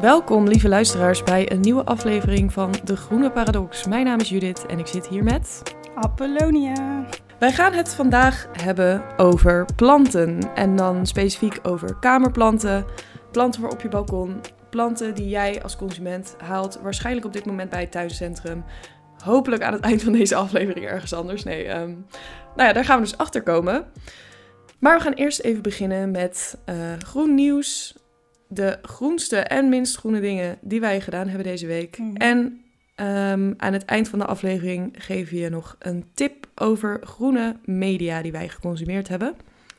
Welkom, lieve luisteraars, bij een nieuwe aflevering van De Groene Paradox. Mijn naam is Judith en ik zit hier met. Apollonia. Wij gaan het vandaag hebben over planten. En dan specifiek over kamerplanten, planten voor op je balkon, planten die jij als consument haalt, waarschijnlijk op dit moment bij het tuincentrum. Hopelijk aan het eind van deze aflevering ergens anders. Nee, ehm, nou ja, daar gaan we dus achter komen. Maar we gaan eerst even beginnen met eh, groen nieuws. De groenste en minst groene dingen die wij gedaan hebben deze week. Mhm. En ehm, aan het eind van de aflevering geven we je nog een tip over groene media die wij geconsumeerd hebben.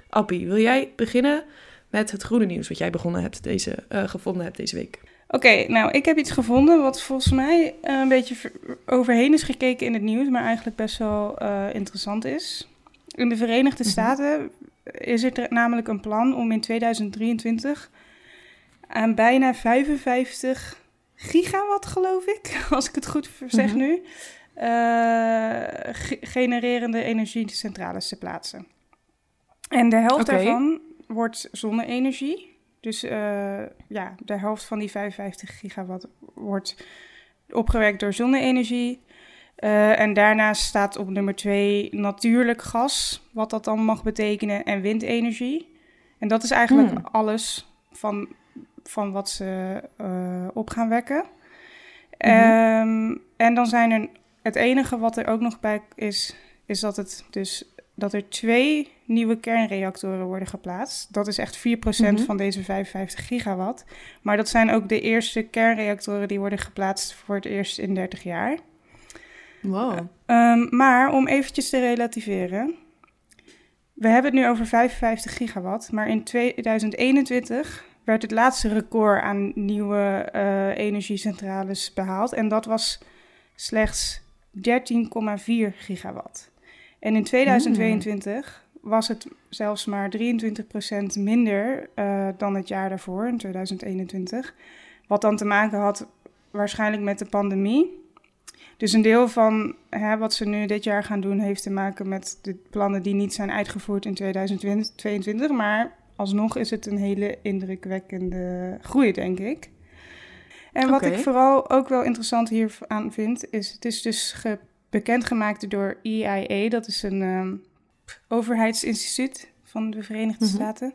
Appie, wil jij beginnen met het groene nieuws wat jij begonnen hebt deze, eh, gevonden hebt deze week? Oké, nou, ik heb iets gevonden wat volgens mij eh, een beetje ver- overheen is gekeken in het nieuws, maar eigenlijk best wel eh, interessant is. In de Verenigde Mhm. Staten is er namelijk een plan om in 2023 aan bijna 55 gigawatt, geloof ik, als ik het goed zeg Mhm. nu, ge- genererende energiecentrales te plaatsen. En de helft daarvan wordt zonne-energie. Dus eh, ja, de helft van die 55 gigawatt wordt opgewekt door zonne-energie. Eh, en daarnaast staat op nummer 2 natuurlijk gas, wat dat dan mag betekenen, en windenergie. En dat is eigenlijk Hmm. alles van, van wat ze eh, op gaan wekken. Mhm. Ehm, en dan zijn er het enige wat er ook nog bij is, is dat het dus dat er twee nieuwe kernreactoren worden geplaatst. Dat is echt 4% Mhm. van deze 55 gigawatt. Maar dat zijn ook de eerste kernreactoren die worden geplaatst voor het eerst in 30 jaar. Wow. Ehm, maar om eventjes te relativeren. We hebben het nu over 55 gigawatt, maar in 2021 werd het laatste record aan nieuwe eh, energiecentrales behaald. En dat was slechts 13,4 gigawatt. En in 2022 was het zelfs maar 23% minder eh, dan het jaar daarvoor, in 2021. Wat dan te maken had waarschijnlijk met de pandemie. Dus een deel van hè, wat ze nu dit jaar gaan doen heeft te maken met de plannen die niet zijn uitgevoerd in 2022. Maar alsnog is het een hele indrukwekkende groei, denk ik. En wat ik vooral ook wel interessant hieraan vind, is het is dus ge- bekendgemaakt door EIA. Dat is een ehm, overheidsinstituut van de Verenigde Mhm. Staten.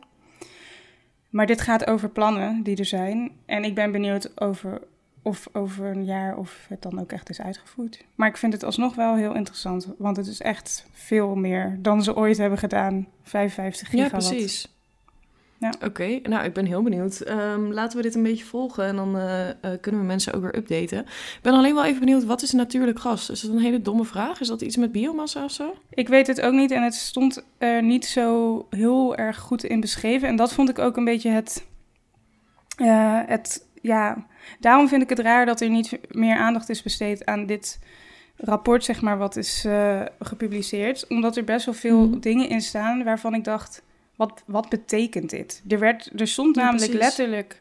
Maar dit gaat over plannen die er zijn. En ik ben benieuwd over of over een jaar of het dan ook echt is uitgevoerd. Maar ik vind het alsnog wel heel interessant, want het is echt veel meer dan ze ooit hebben gedaan. 55 Ja, gigawatt. precies. Ja. Oké, nou ik ben heel benieuwd. Ehm, laten we dit een beetje volgen en dan eh, eh, kunnen we mensen ook weer updaten. Ik ben alleen wel even benieuwd, wat is natuurlijk gas? Is dat een hele domme vraag? Is dat iets met biomassa of zo? Ik weet het ook niet en het stond er niet zo heel erg goed in beschreven. En dat vond ik ook een beetje het, eh, het ja, daarom vind ik het raar dat er niet meer aandacht is besteed aan dit rapport, zeg maar, wat is gepubliceerd. Omdat er best wel veel Mhm. dingen in staan waarvan ik dacht, wat, wat betekent dit? Er, werd, er stond Ja, namelijk precies. letterlijk,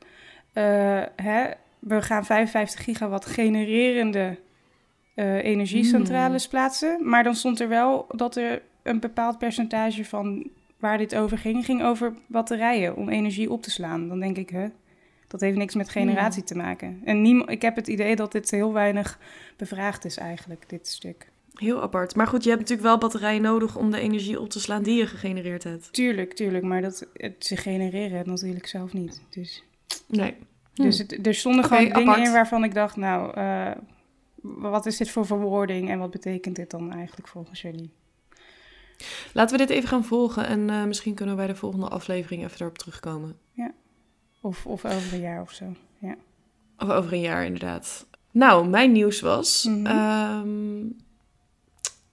eh, hè, we gaan 55 gigawatt genererende eh, energiecentrales Hmm. plaatsen. Maar dan stond er wel dat er een bepaald percentage van waar dit over ging, ging over batterijen om energie op te slaan. Dan denk ik, hè, dat heeft niks met generatie te maken. En niem- ik heb het idee dat dit heel weinig bevraagd is eigenlijk, dit stuk. Heel apart. Maar goed, je hebt natuurlijk wel batterijen nodig om de energie op te slaan die je gegenereerd hebt. Tuurlijk, tuurlijk, maar dat, het, ze genereren het natuurlijk zelf niet. Dus, Nee. dus het, er stonden Hm. Gewoon dingen apart. in waarvan ik dacht, nou, eh, wat is dit voor verwoording en wat betekent dit dan eigenlijk volgens jullie? Laten we dit even gaan volgen en eh, misschien kunnen we bij de volgende aflevering even erop terugkomen. Of, of over een jaar of zo. Ja. Of over een jaar inderdaad. Nou, mijn nieuws was... Mhm. ehm,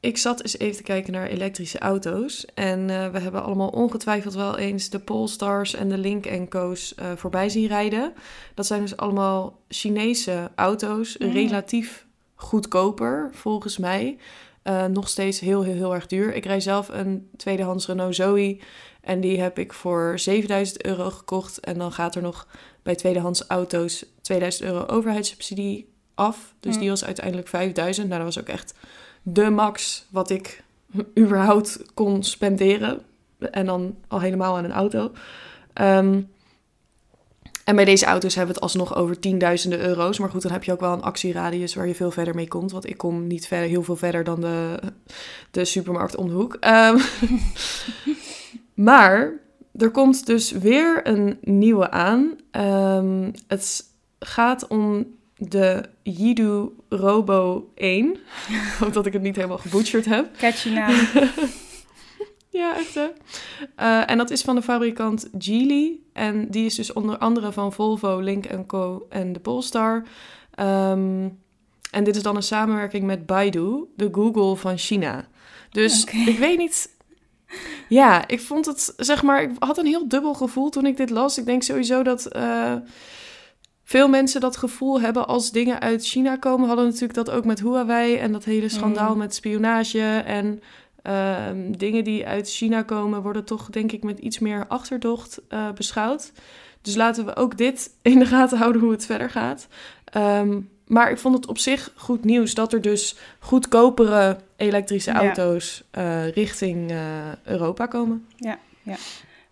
ik zat eens even te kijken naar elektrische auto's. En eh, we hebben allemaal ongetwijfeld wel eens de Polestars en de Link Co's eh voorbij zien rijden. Dat zijn dus allemaal Chinese auto's. Mhm. Relatief goedkoper, volgens mij. Eh, nog steeds heel, heel, heel erg duur. Ik rij zelf een tweedehands Renault Zoe. En die heb ik voor 7000 euro gekocht. En dan gaat er nog bij tweedehands auto's 2000 euro overheidssubsidie af. Dus Mm. die was uiteindelijk 5000. Nou, dat was ook echt de max wat ik überhaupt kon spenderen. En dan al helemaal aan een auto. Ehm, En bij deze auto's hebben we het alsnog over tienduizenden euro's. Maar goed, dan heb je ook wel een actieradius waar je veel verder mee komt. Want ik kom niet verder, heel veel verder dan de, de supermarkt om de hoek. Ehm, maar er komt dus weer een nieuwe aan. Ehm, het gaat om de Yidu Robo 1. Ik hoop dat ik het niet helemaal gebutcherd heb. Catchy naam. ja, echt hè. Uh, en dat is van de fabrikant Geely. En die is dus onder andere van Volvo, Link Co. en de Polestar. Um, en dit is dan een samenwerking met Baidu, de Google van China. Dus okay. ik weet niet... Ja, ik vond het, zeg maar, ik had een heel dubbel gevoel toen ik dit las. Ik denk sowieso dat... Uh, veel mensen dat gevoel hebben als dingen uit China komen. hadden natuurlijk dat ook met Huawei en dat hele schandaal mm. met spionage. En uh, dingen die uit China komen worden toch denk ik met iets meer achterdocht uh, beschouwd. Dus laten we ook dit in de gaten houden hoe het verder gaat. Um, maar ik vond het op zich goed nieuws dat er dus goedkopere elektrische auto's uh, richting Europa komen. Ja, ja.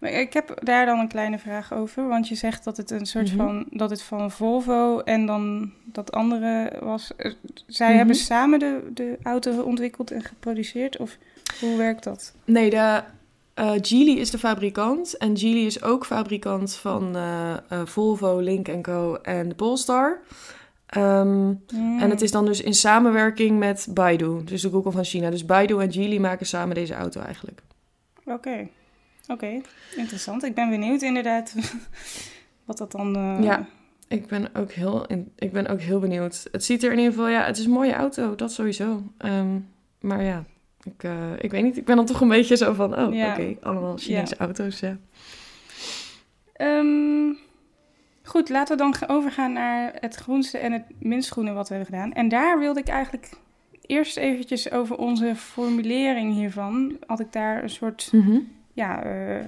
Maar ik heb daar dan een kleine vraag over. Want je zegt dat het een soort mm -hmm. van dat het van Volvo en dan dat andere was. Eh, zij mm -hmm. hebben samen de, de auto ontwikkeld en geproduceerd? Of hoe werkt dat? Nee, de, uh, Geely is de fabrikant. En Geely is ook fabrikant van uh, uh, Volvo, Link Co. en de Polestar. Um, mm. En het is dan dus in samenwerking met Baidu, dus de Google van China. Dus Baidu en Geely maken samen deze auto eigenlijk. Oké. Okay. Oké, okay, interessant. Ik ben benieuwd inderdaad wat dat dan... Uh... Ja, ik ben, ook heel, ik ben ook heel benieuwd. Het ziet er in ieder geval... Ja, het is een mooie auto, dat sowieso. Um, maar ja, ik, uh, ik weet niet. Ik ben dan toch een beetje zo van... Oh, ja. oké, okay, allemaal Chinese ja. auto's, ja. Um, goed, laten we dan overgaan naar het groenste en het minst groene wat we hebben gedaan. En daar wilde ik eigenlijk eerst eventjes over onze formulering hiervan. Had ik daar een soort... Mm -hmm ja, uh,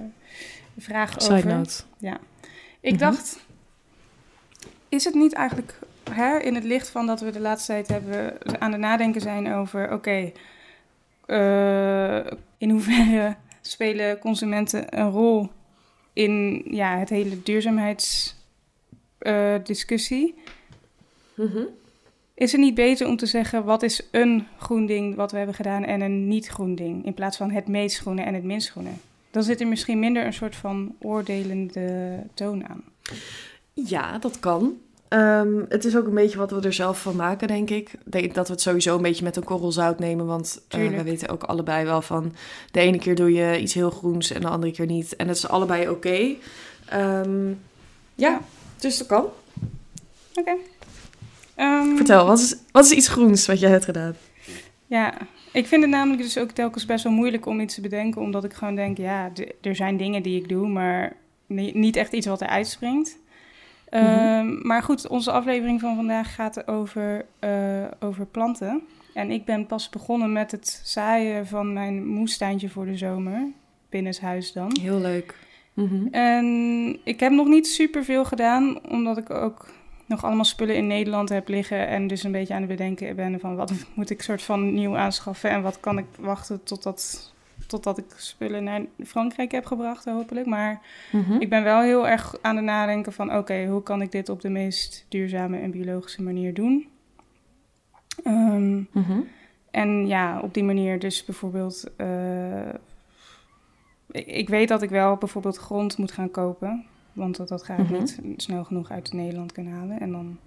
vraag Side over. Note. Ja. Ik mm -hmm. dacht, is het niet eigenlijk hè, in het licht van dat we de laatste tijd hebben aan het nadenken zijn over, oké, okay, uh, in hoeverre spelen consumenten een rol in ja, het hele duurzaamheidsdiscussie? Uh, mm -hmm. Is het niet beter om te zeggen wat is een groen ding wat we hebben gedaan en een niet groen ding, in plaats van het meest groene en het minst groene? Dan zit er misschien minder een soort van oordelende toon aan. Ja, dat kan. Um, het is ook een beetje wat we er zelf van maken, denk ik. Denk dat we het sowieso een beetje met een korrel zout nemen. Want uh, we weten ook allebei wel van... de ene keer doe je iets heel groens en de andere keer niet. En dat is allebei oké. Okay. Um, ja, dus dat kan. Oké. Okay. Um, Vertel, wat is, wat is iets groens wat jij hebt gedaan? Ja, ik vind het namelijk dus ook telkens best wel moeilijk om iets te bedenken, omdat ik gewoon denk, ja, er zijn dingen die ik doe, maar niet echt iets wat er uitspringt. Mm -hmm. um, maar goed, onze aflevering van vandaag gaat over, uh, over planten. En ik ben pas begonnen met het zaaien van mijn moestuintje voor de zomer. Binnenshuis dan. Heel leuk. Mm -hmm. En ik heb nog niet super veel gedaan, omdat ik ook nog allemaal spullen in Nederland heb liggen. En dus een beetje aan het bedenken ben van wat moet ik soort van nieuw aanschaffen. En wat kan ik wachten totdat, totdat ik spullen naar Frankrijk heb gebracht, hopelijk. Maar mm -hmm. ik ben wel heel erg aan het nadenken van oké, okay, hoe kan ik dit op de meest duurzame en biologische manier doen? Um, mm -hmm. En ja, op die manier dus bijvoorbeeld... Uh, ik weet dat ik wel bijvoorbeeld grond moet gaan kopen. Want dat, dat ga ik mm -hmm. niet snel genoeg uit Nederland kunnen halen. En dan,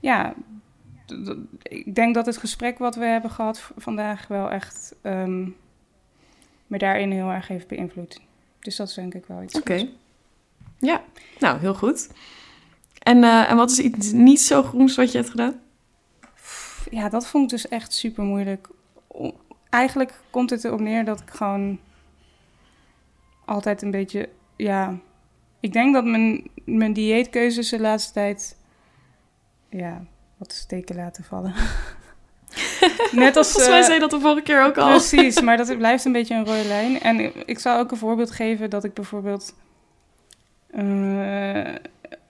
ja, ik denk dat het gesprek wat we hebben gehad vandaag wel echt um, me daarin heel erg heeft beïnvloed. Dus dat is denk ik wel iets. Oké. Okay. Ja, nou, heel goed. En, uh, en wat is iets niet zo groens wat je hebt gedaan? Ja, dat vond ik dus echt super moeilijk. Eigenlijk komt het erop neer dat ik gewoon altijd een beetje, ja, ik denk dat mijn, mijn dieetkeuzes de laatste tijd ja, wat steken laten vallen. Net als... Volgens mij uh, zei dat de vorige keer ook al. Precies, maar dat blijft een beetje een rode lijn. En ik zal ook een voorbeeld geven dat ik bijvoorbeeld... Uh,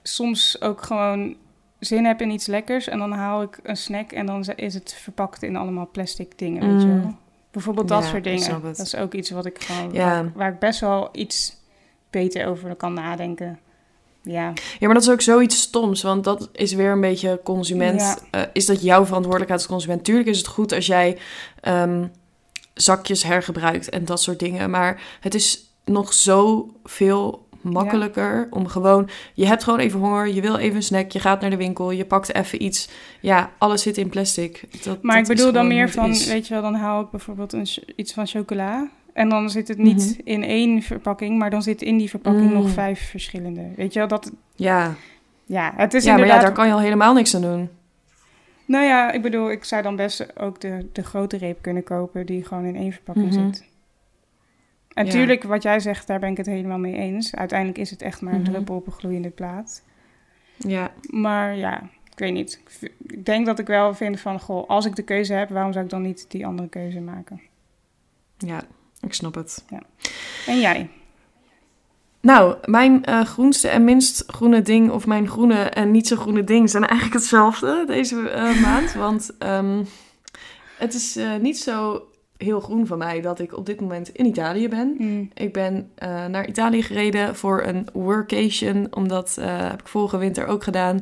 soms ook gewoon zin heb in iets lekkers... en dan haal ik een snack en dan is het verpakt in allemaal plastic dingen, mm. weet je wel. Bijvoorbeeld dat ja, soort dingen. Dat is ook iets wat ik gewoon... Ja. Waar, waar ik best wel iets beter over kan nadenken. Ja. Ja, maar dat is ook zoiets stoms, want dat is weer een beetje consument. Ja. Eh, is dat jouw verantwoordelijkheid als consument? Tuurlijk is het goed als jij ehm, zakjes hergebruikt en dat soort dingen. Maar het is nog zoveel makkelijker om gewoon... Je hebt gewoon even honger, je wil even een snack, je gaat naar de winkel, je pakt even iets. Ja, alles zit in plastic. Dat, Maar dat ik bedoel dan meer van, is. weet je wel, dan haal ik bijvoorbeeld een, iets van chocola. En dan zit het niet Mhm. in één verpakking, maar dan zit in die verpakking Mm. nog vijf verschillende. Weet je wel, dat... Ja, Ja, het is ja maar ja, inderdaad... daar kan je al helemaal niks aan doen. Nou ja, ik bedoel, ik zou dan best ook de, de grote reep kunnen kopen die gewoon in één verpakking Mhm. zit. En Ja. tuurlijk, wat jij zegt, daar ben ik het helemaal mee eens. Uiteindelijk is het echt maar een Mhm. druppel op een gloeiende plaat. Ja, Maar ja, ik weet niet. Ik denk dat ik wel vind van, goh, als ik de keuze heb, waarom zou ik dan niet die andere keuze maken? ja, ik snap het. En jij? Nou, mijn eh, groenste en minst groene ding, of mijn groene en niet zo groene ding, zijn eigenlijk hetzelfde deze eh, maand. Want ehm, het is eh, niet zo heel groen van mij dat ik op dit moment in Italië ben. Mm, Ik ben eh, naar Italië gereden voor een workation, omdat eh, heb ik vorige winter ook gedaan.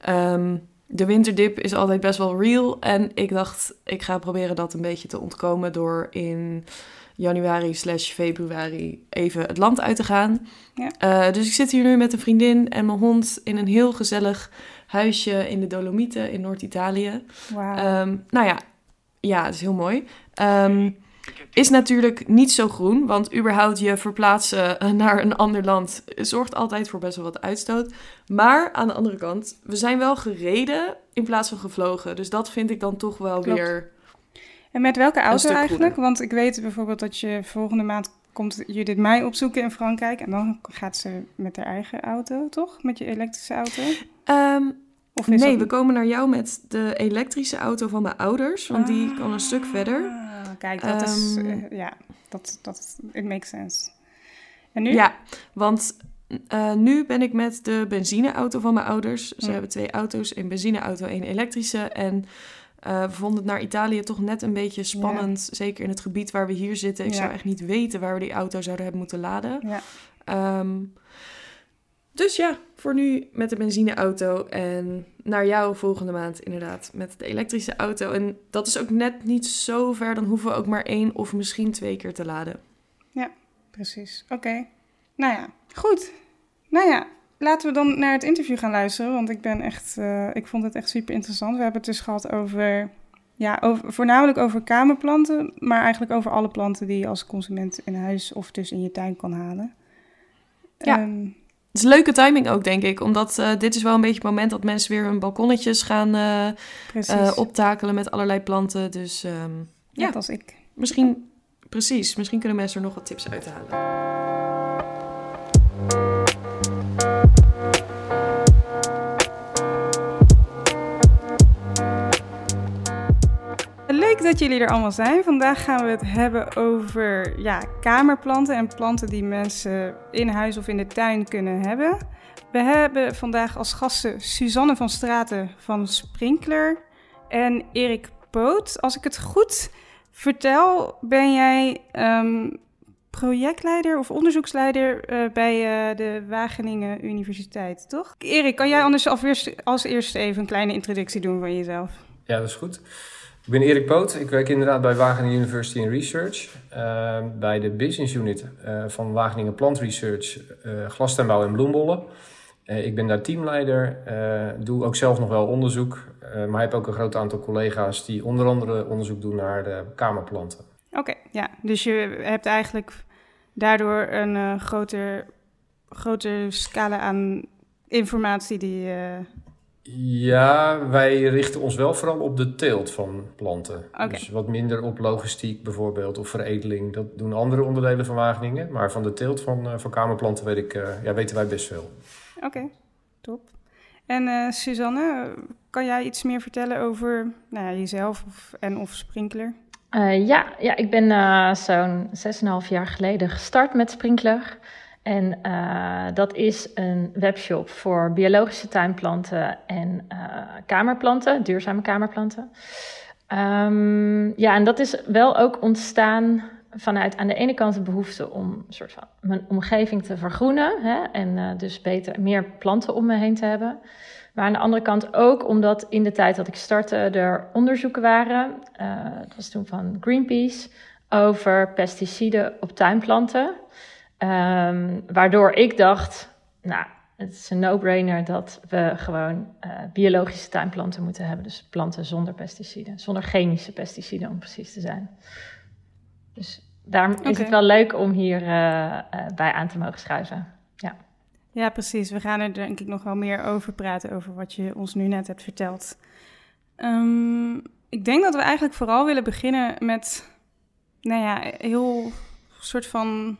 Ehm, de winterdip is altijd best wel real en ik dacht, ik ga proberen dat een beetje te ontkomen door in januari slash februari even het land uit te gaan. Ja. Eh, dus ik zit hier nu met een vriendin en mijn hond in een heel gezellig huisje in de Dolomieten in Noord-Italië. wauw. Ehm, nou ja, ja, het is heel mooi. Ehm, is natuurlijk niet zo groen, want überhaupt je verplaatsen naar een ander land zorgt altijd voor best wel wat uitstoot. Maar aan de andere kant, we zijn wel gereden in plaats van gevlogen. Dus dat vind ik dan toch wel Klopt. weer. En met welke auto eigenlijk? Want ik weet bijvoorbeeld dat je volgende maand komt Judith mij opzoeken in Frankrijk. En dan gaat ze met haar eigen auto, toch? Met je elektrische auto? Ehm, Of nee, dat- we komen naar jou met de elektrische auto van mijn ouders, want die kan een stuk verder. Ah, Kijk, dat is... Ehm, eh, ja, dat, dat... It makes sense. En nu? Ja, want eh, nu ben ik met de benzineauto van mijn ouders. Ze Ja. hebben twee auto's, een benzineauto, één elektrische. En eh, we vonden het naar Italië toch net een beetje spannend. Zeker in het gebied waar we hier zitten. Ik Ja. zou echt niet weten waar we die auto zouden hebben moeten laden. Ja. Ehm, dus ja, voor nu met de benzineauto. En naar jou volgende maand inderdaad met de elektrische auto. En dat is ook net niet zo ver. Dan hoeven we ook maar één of misschien twee keer te laden. Precies. Oké. Nou ja, goed. Nou ja, laten we dan naar het interview gaan luisteren. Want ik ben echt, eh, ik vond het echt super interessant. We hebben het dus gehad over, ja, over, voornamelijk over kamerplanten, maar eigenlijk over alle planten die je als consument in huis of dus in je tuin kan halen. Ja. Ehm, Het is een leuke timing ook, denk ik. Omdat eh, dit is wel een beetje het moment dat mensen weer hun balkonnetjes gaan eh, optakelen met allerlei planten. Dus ehm, ja. Net als ik. misschien, precies, misschien kunnen mensen er nog wat tips uithalen. Leuk dat jullie er allemaal zijn. Vandaag gaan we het hebben over ja, kamerplanten en planten die mensen in huis of in de tuin kunnen hebben. We hebben vandaag als gasten Suzanne van Straten van Sprinkler en Erik Poot. Als ik het goed vertel, ben jij ehm, projectleider of onderzoeksleider eh, bij eh, de Wageningen Universiteit, toch? Erik, kan jij anders als eerste, als eerste even een kleine introductie doen van jezelf? Ja, dat is goed. Ik ben Erik Poot. Ik werk inderdaad bij Wageningen University in Research. eh, bij de business unit eh, van Wageningen Plant Research, glastuinbouw en bloembollen. Ik ben daar teamleider. doe ook zelf nog wel onderzoek. maar heb ook een groot aantal collega's die onder andere onderzoek doen naar de kamerplanten. Oké, ja. Dus je hebt eigenlijk daardoor een groter, groter scala aan informatie die... eh, Ja, wij richten ons wel vooral op de teelt van planten. Dus wat minder op logistiek bijvoorbeeld of veredeling. Dat doen andere onderdelen van Wageningen. Maar van de teelt van, eh, van kamerplanten weet ik, eh, ja, weten wij best veel. Oké, top. En eh, Suzanne, kan jij iets meer vertellen over nou ja, jezelf of, en of Sprinkler? Eh, ja, ja, ik ben eh, zo'n 6,5 jaar geleden gestart met Sprinkler. En eh, dat is een webshop voor biologische tuinplanten en eh, kamerplanten, duurzame kamerplanten. Ehm, ja, en dat is wel ook ontstaan vanuit aan de ene kant de behoefte om een soort van mijn omgeving te vergroenen hè, en uh, dus beter meer planten om me heen te hebben. Maar aan de andere kant ook omdat in de tijd dat ik startte er onderzoeken waren, dat was toen van Greenpeace, over pesticiden op tuinplanten. Um, waardoor ik dacht, nou, het is een no-brainer dat we gewoon uh, biologische tuinplanten moeten hebben. Dus planten zonder pesticiden, zonder chemische pesticiden om precies te zijn. Dus daarom okay. is het wel leuk om hier uh, uh, bij aan te mogen schuiven. Ja. ja, precies. We gaan er denk ik nog wel meer over praten, over wat je ons nu net hebt verteld. Um, ik denk dat we eigenlijk vooral willen beginnen met, nou ja, heel soort van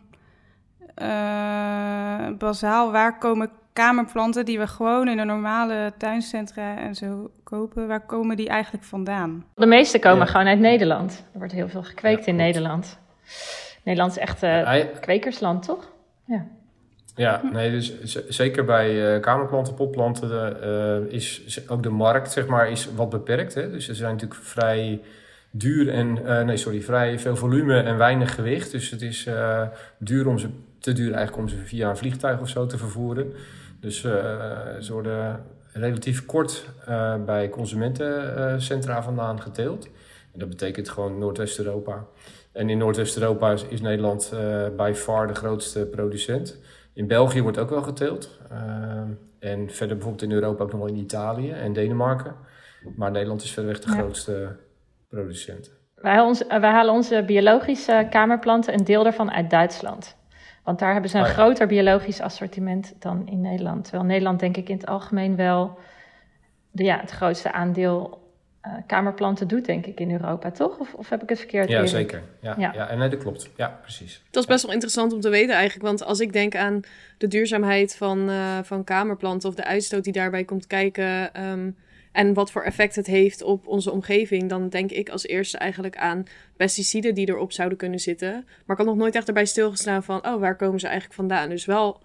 uh, bazaal. Waar komen kamerplanten die we gewoon in de normale tuincentra en zo kopen, waar komen die eigenlijk vandaan? De meeste komen ja. gewoon uit Nederland. Er wordt heel veel gekweekt ja, in Nederland. Nederland is echt uh, ja, kwekersland, toch? Ja. Ja, nee, dus zeker bij uh, kamerplanten, popplanten uh, is ook de markt zeg maar, is wat beperkt. Hè? Dus ze zijn natuurlijk vrij duur en, uh, nee sorry, vrij veel volume en weinig gewicht. Dus het is duur om ze, te duur eigenlijk om ze via een vliegtuig of zo te vervoeren. Dus uh, ze worden relatief kort uh, bij consumentencentra vandaan geteeld. En dat betekent gewoon Noordwest-Europa. En in Noordwest-Europa is, is, Nederland by far de grootste producent. In België wordt ook wel geteeld. en verder bijvoorbeeld in Europa ook nog wel in Italië en Denemarken. Maar Nederland is verreweg de ja. grootste producent. Wij, ons, wij halen onze biologische kamerplanten, een deel daarvan uit Duitsland. Want daar hebben ze een oh ja. groter biologisch assortiment dan in Nederland. Terwijl Nederland denk ik in het algemeen wel de, ja, het grootste aandeel uh, kamerplanten doet, denk ik, in Europa, toch? Of, of heb ik het verkeerd? Ja, eerlijk? zeker. Ja, ja. ja, en nee, dat klopt. Ja, precies. Dat is best wel interessant om te weten eigenlijk. Want als ik denk aan de duurzaamheid van, uh, van kamerplanten of de uitstoot die daarbij komt kijken... Um, en wat voor effect het heeft op onze omgeving, dan denk ik als eerste eigenlijk aan pesticiden die erop zouden kunnen zitten. Maar ik had nog nooit echt erbij stilgestaan van, oh, waar komen ze eigenlijk vandaan? Dus wel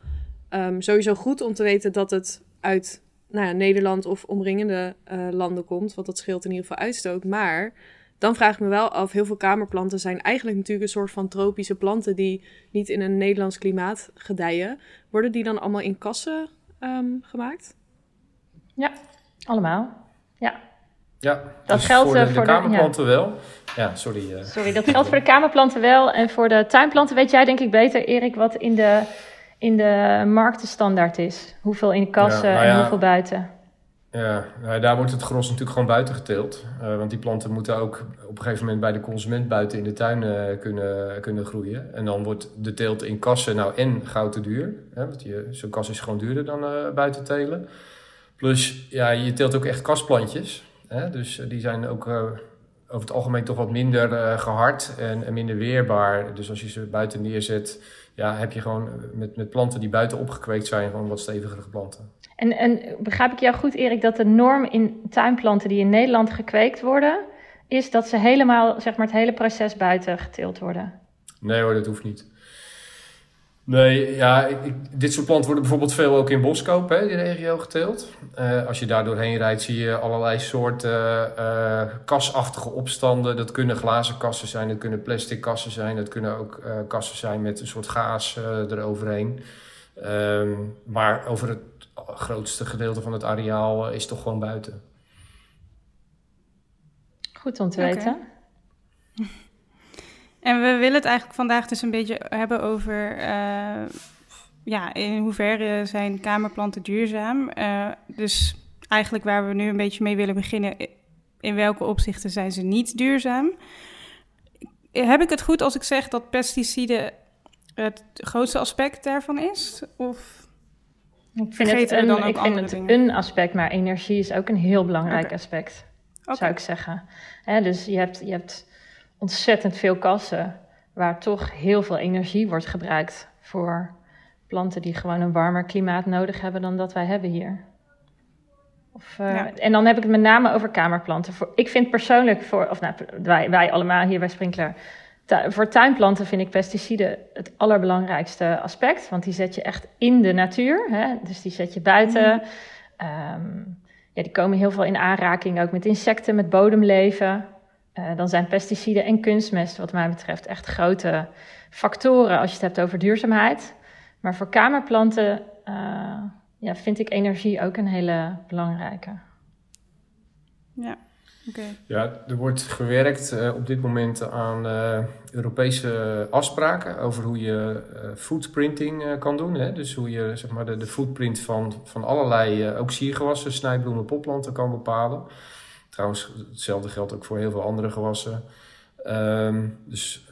um, sowieso goed om te weten dat het uit nou ja, Nederland of omringende uh, landen komt, want dat scheelt in ieder geval uitstoot. Maar dan vraag ik me wel af, heel veel kamerplanten zijn eigenlijk natuurlijk een soort van tropische planten die niet in een Nederlands klimaat gedijen. Worden die dan allemaal in kassen um, gemaakt? Ja, allemaal. Ja. Ja, dat dus geldt voor de, voor de kamerplanten ja. wel. Ja, sorry. Uh. Sorry, dat geldt voor de kamerplanten wel. En voor de tuinplanten weet jij denk ik beter, Erik, wat in de, in de marktenstandaard is. Hoeveel in de kassen ja, nou ja, en hoeveel buiten. Ja, nou, daar wordt het gros natuurlijk gewoon buiten geteeld. Uh, want die planten moeten ook op een gegeven moment bij de consument buiten in de tuin uh, kunnen, kunnen groeien. En dan wordt de teelt in kassen nou en gauw te duur. Hè, want zo'n kas is gewoon duurder dan buiten telen. Plus, ja, je teelt ook echt kastplantjes. Hè? Dus die zijn ook uh, over het algemeen toch wat minder uh, gehard en, en, minder weerbaar. Dus als je ze buiten neerzet, ja, heb je gewoon met, met planten die buiten opgekweekt zijn, gewoon wat stevigere planten. En, en begrijp ik jou goed, Erik, dat de norm in tuinplanten die in Nederland gekweekt worden, is dat ze helemaal, zeg maar, het hele proces buiten geteeld worden? Nee hoor, dat hoeft niet. Nee, ja, ik, dit soort planten worden bijvoorbeeld veel ook in Boskoop, hè, die regio geteeld. Uh, als je daar doorheen rijdt, zie je allerlei soorten uh, kasachtige opstanden. Dat kunnen glazen kassen zijn, dat kunnen plastic kassen zijn, dat kunnen ook uh, kassen zijn met een soort gaas eroverheen. Um, maar over het grootste gedeelte van het areaal is toch gewoon buiten. Goed om te okay. En we willen het eigenlijk vandaag dus een beetje hebben over... Uh, ja, in hoeverre zijn kamerplanten duurzaam? Uh, dus eigenlijk waar we nu een beetje mee willen beginnen... in welke opzichten zijn ze niet duurzaam? Heb ik het goed als ik zeg dat pesticiden het grootste aspect daarvan is? Of ik vind het, een, dan ik vind het een aspect, maar energie is ook een heel belangrijk okay. aspect, okay. zou ik zeggen. He, dus je hebt... Je hebt ontzettend veel kassen waar toch heel veel energie wordt gebruikt voor planten die gewoon een warmer klimaat nodig hebben dan dat wij hebben hier. Of, uh, ja. En dan heb ik het met name over kamerplanten. Voor, ik vind persoonlijk, voor, of nou, wij, wij allemaal hier bij Sprinkler, tu, voor tuinplanten vind ik pesticiden het allerbelangrijkste aspect. Want die zet je echt in de natuur. Hè? Dus die zet je buiten. Mm. Um, ja, die komen heel veel in aanraking ook met insecten, met bodemleven. Uh, dan zijn pesticiden en kunstmest, wat mij betreft, echt grote factoren als je het hebt over duurzaamheid. Maar voor kamerplanten uh, ja, vind ik energie ook een hele belangrijke. Ja, oké. Ja, er wordt gewerkt uh, op dit moment aan uh, Europese afspraken over hoe je footprinting kan doen. Hè? Dus hoe je zeg maar, de, de footprint van, van allerlei ook siergewassen, snijbloemen, popplanten kan bepalen. Trouwens, hetzelfde geldt ook voor heel veel andere gewassen. Um, dus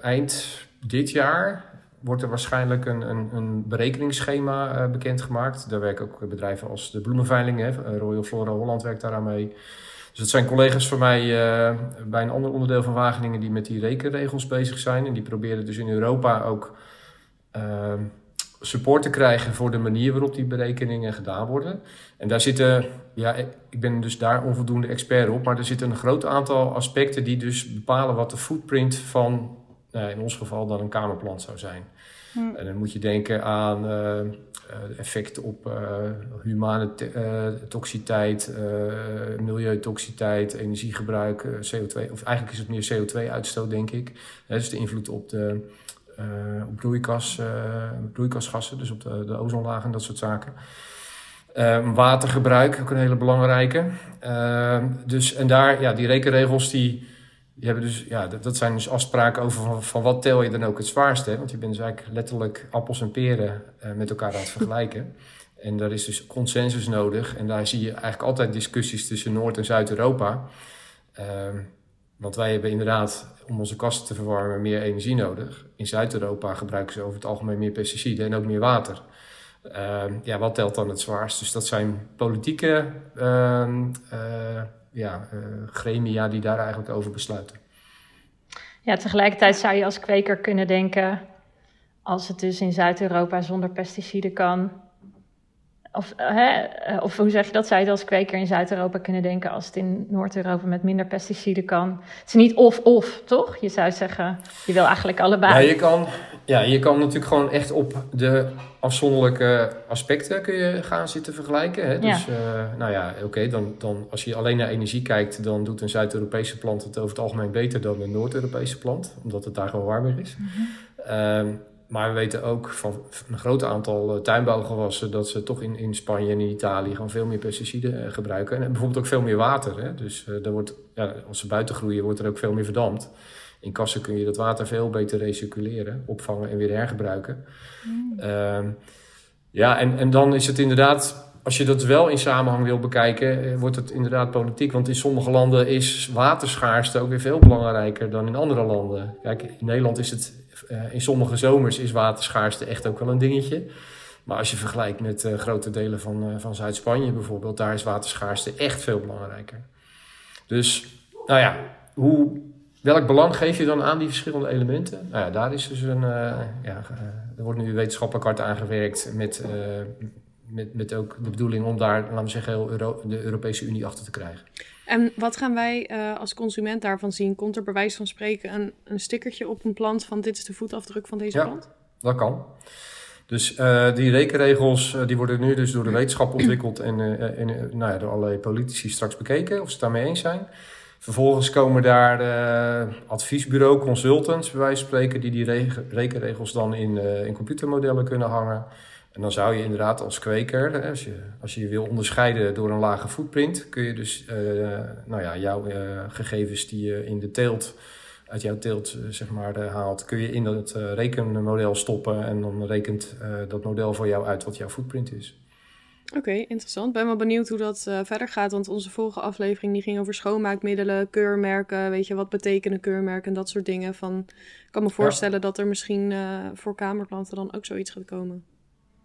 eind dit jaar wordt er waarschijnlijk een, een, een berekeningsschema uh, bekendgemaakt. Daar werken ook bedrijven als de Bloemenveiling, eh, Royal Flora Holland werkt daar aan mee. Dus het zijn collega's van mij bij een ander onderdeel van Wageningen die met die rekenregels bezig zijn. En die proberen dus in Europa ook uh, support te krijgen voor de manier waarop die berekeningen gedaan worden. En daar zitten, ja, ik ben dus daar onvoldoende expert op, maar er zitten een groot aantal aspecten die dus bepalen wat de footprint van uh, in ons geval dan een kamerplant zou zijn. Hm. En dan moet je denken aan uh, effecten op uh, humane toxiteit, milieutoxiteit, energiegebruik, CO2. Of eigenlijk is het meer CO2-uitstoot, denk ik. dus de invloed op de op broeikas, broeikasgassen, dus op de, de ozonlaag en dat soort zaken. watergebruik, ook een hele belangrijke. dus, en daar, ja, die rekenregels die die hebben dus, ja, dat, zijn dus afspraken over van, van, wat tel je dan ook het zwaarste. Want je bent dus eigenlijk letterlijk appels en peren uh, met elkaar aan het vergelijken. En daar is dus consensus nodig. En daar zie je eigenlijk altijd discussies tussen Noord- en Zuid-Europa. Uh, want wij hebben inderdaad, om onze kasten te verwarmen, meer energie nodig. In Zuid-Europa gebruiken ze over het algemeen meer pesticiden en ook meer water. Uh, ja, wat telt dan het zwaarst? Dus dat zijn politieke ehm, eh, ja, uh, gremia die daar eigenlijk over besluiten. Ja, tegelijkertijd zou je als kweker kunnen denken, als het dus in Zuid-Europa zonder pesticiden kan, of, uh, hè, eh, of hoe zeg je dat? Zou je als kweker in Zuid-Europa kunnen denken als het in Noord-Europa met minder pesticiden kan? Het is niet of-of, toch? Je zou zeggen, je wil eigenlijk allebei. Ja, je kan, ja, je kan natuurlijk gewoon echt op de afzonderlijke aspecten kun je gaan zitten vergelijken. Hè? Dus ja. Uh, nou ja, oké, dan, dan als je alleen naar energie kijkt, dan doet een Zuid-Europese plant het over het algemeen beter dan een Noord-Europese plant, omdat het daar gewoon warmer is. Mm -hmm. Maar we weten ook van een groot aantal eh, tuinbouwgewassen dat ze toch in, in Spanje en in Italië gewoon veel meer pesticiden uh, gebruiken. En bijvoorbeeld ook veel meer water. Hè? Dus uh, er wordt, ja, als ze buiten groeien, wordt er ook veel meer verdampt. In kassen kun je dat water veel beter recirculeren, opvangen en weer hergebruiken. Mm. Uh, ja, en, en dan is het inderdaad, als je dat wel in samenhang wil bekijken, wordt het inderdaad politiek. Want in sommige landen is waterschaarste ook weer veel belangrijker dan in andere landen. Kijk, in Nederland is het uh, in sommige zomers is waterschaarste echt ook wel een dingetje. Maar als je vergelijkt met uh, grote delen van, uh, van Zuid-Spanje bijvoorbeeld, daar is waterschaarste echt veel belangrijker. Dus, nou ja, hoe, welk belang geef je dan aan die verschillende elementen? Nou ja, daar is dus een, ja, er wordt nu wetenschappelijk hard aan gewerkt met, met, met ook de bedoeling om daar, laten we zeggen, de Europese Unie achter te krijgen. En wat gaan wij uh, als consument daarvan zien? Komt er bij wijze van spreken een, een stickertje op een plant van dit is de voetafdruk van deze ja, plant? dat kan. Dus uh, die rekenregels uh, die worden nu dus door de wetenschap ontwikkeld en, en nou ja, door allerlei politici straks bekeken of ze het daarmee eens zijn. Vervolgens komen daar de adviesbureau, consultants bij wijze van spreken, die die rekenregels dan in, in computermodellen kunnen hangen. En dan zou je inderdaad als kweker, als je, als je je wil onderscheiden door een lage footprint, kun je dus uh, nou ja, jouw uh, gegevens die je in de teelt, uit jouw teelt uh, zeg maar, haalt, kun je in dat rekenmodel stoppen en dan rekent dat model voor jou uit wat jouw footprint is. Oké, okay, interessant. Ben wel benieuwd hoe dat verder gaat, want onze vorige aflevering die ging over schoonmaakmiddelen, keurmerken, weet je, wat betekenen keurmerken en dat soort dingen. Van, ik kan me voorstellen ja. dat er misschien voor kamerplanten dan ook zoiets gaat komen.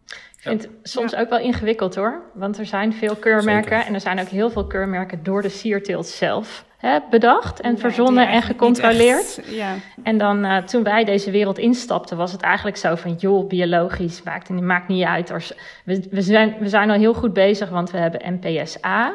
Ik vind het soms ja. ook wel ingewikkeld hoor. Want er zijn veel keurmerken. Zeker. En er zijn ook heel veel keurmerken door de sierteelt zelf hè, bedacht en ja, verzonnen en gecontroleerd. Echt. En dan uh, toen wij deze wereld instapten, was het eigenlijk zo van joh, biologisch maakt, maakt niet uit. We, we, zijn, we zijn al heel goed bezig, want we hebben NPSA.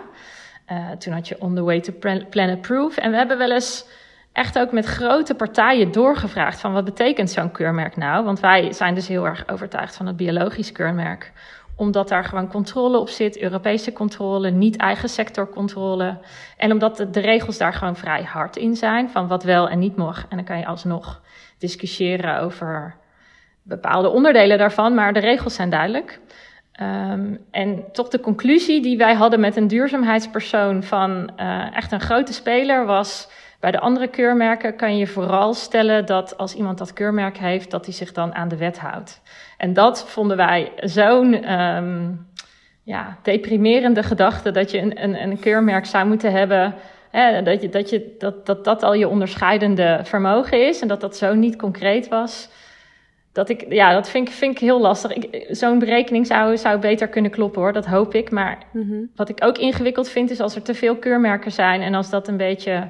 Uh, toen had je On the Way to Planet Proof. En we hebben wel eens echt ook met grote partijen doorgevraagd van wat betekent zo'n keurmerk nou? Want wij zijn dus heel erg overtuigd van het biologisch keurmerk. omdat daar gewoon controle op zit, Europese controle, niet eigen sectorcontrole. En omdat de, regels daar gewoon vrij hard in zijn, van wat wel en niet mag. En dan kan je alsnog discussiëren over bepaalde onderdelen daarvan, maar de regels zijn duidelijk. Um, en toch de conclusie die wij hadden met een duurzaamheidspersoon van uh, echt een grote speler was bij de andere keurmerken kan je vooral stellen dat als iemand dat keurmerk heeft, dat hij zich dan aan de wet houdt. En dat vonden wij zo'n um, ja, deprimerende gedachte dat je een, een, een keurmerk zou moeten hebben. Hè, dat, je, dat, je, dat, dat dat al je onderscheidende vermogen is en dat dat zo niet concreet was. Dat ik, ja, dat vind ik, vind ik heel lastig. Zo'n berekening zou, zou beter kunnen kloppen hoor, dat hoop ik. Maar mm -hmm. wat ik ook ingewikkeld vind is als er te veel keurmerken zijn en als dat een beetje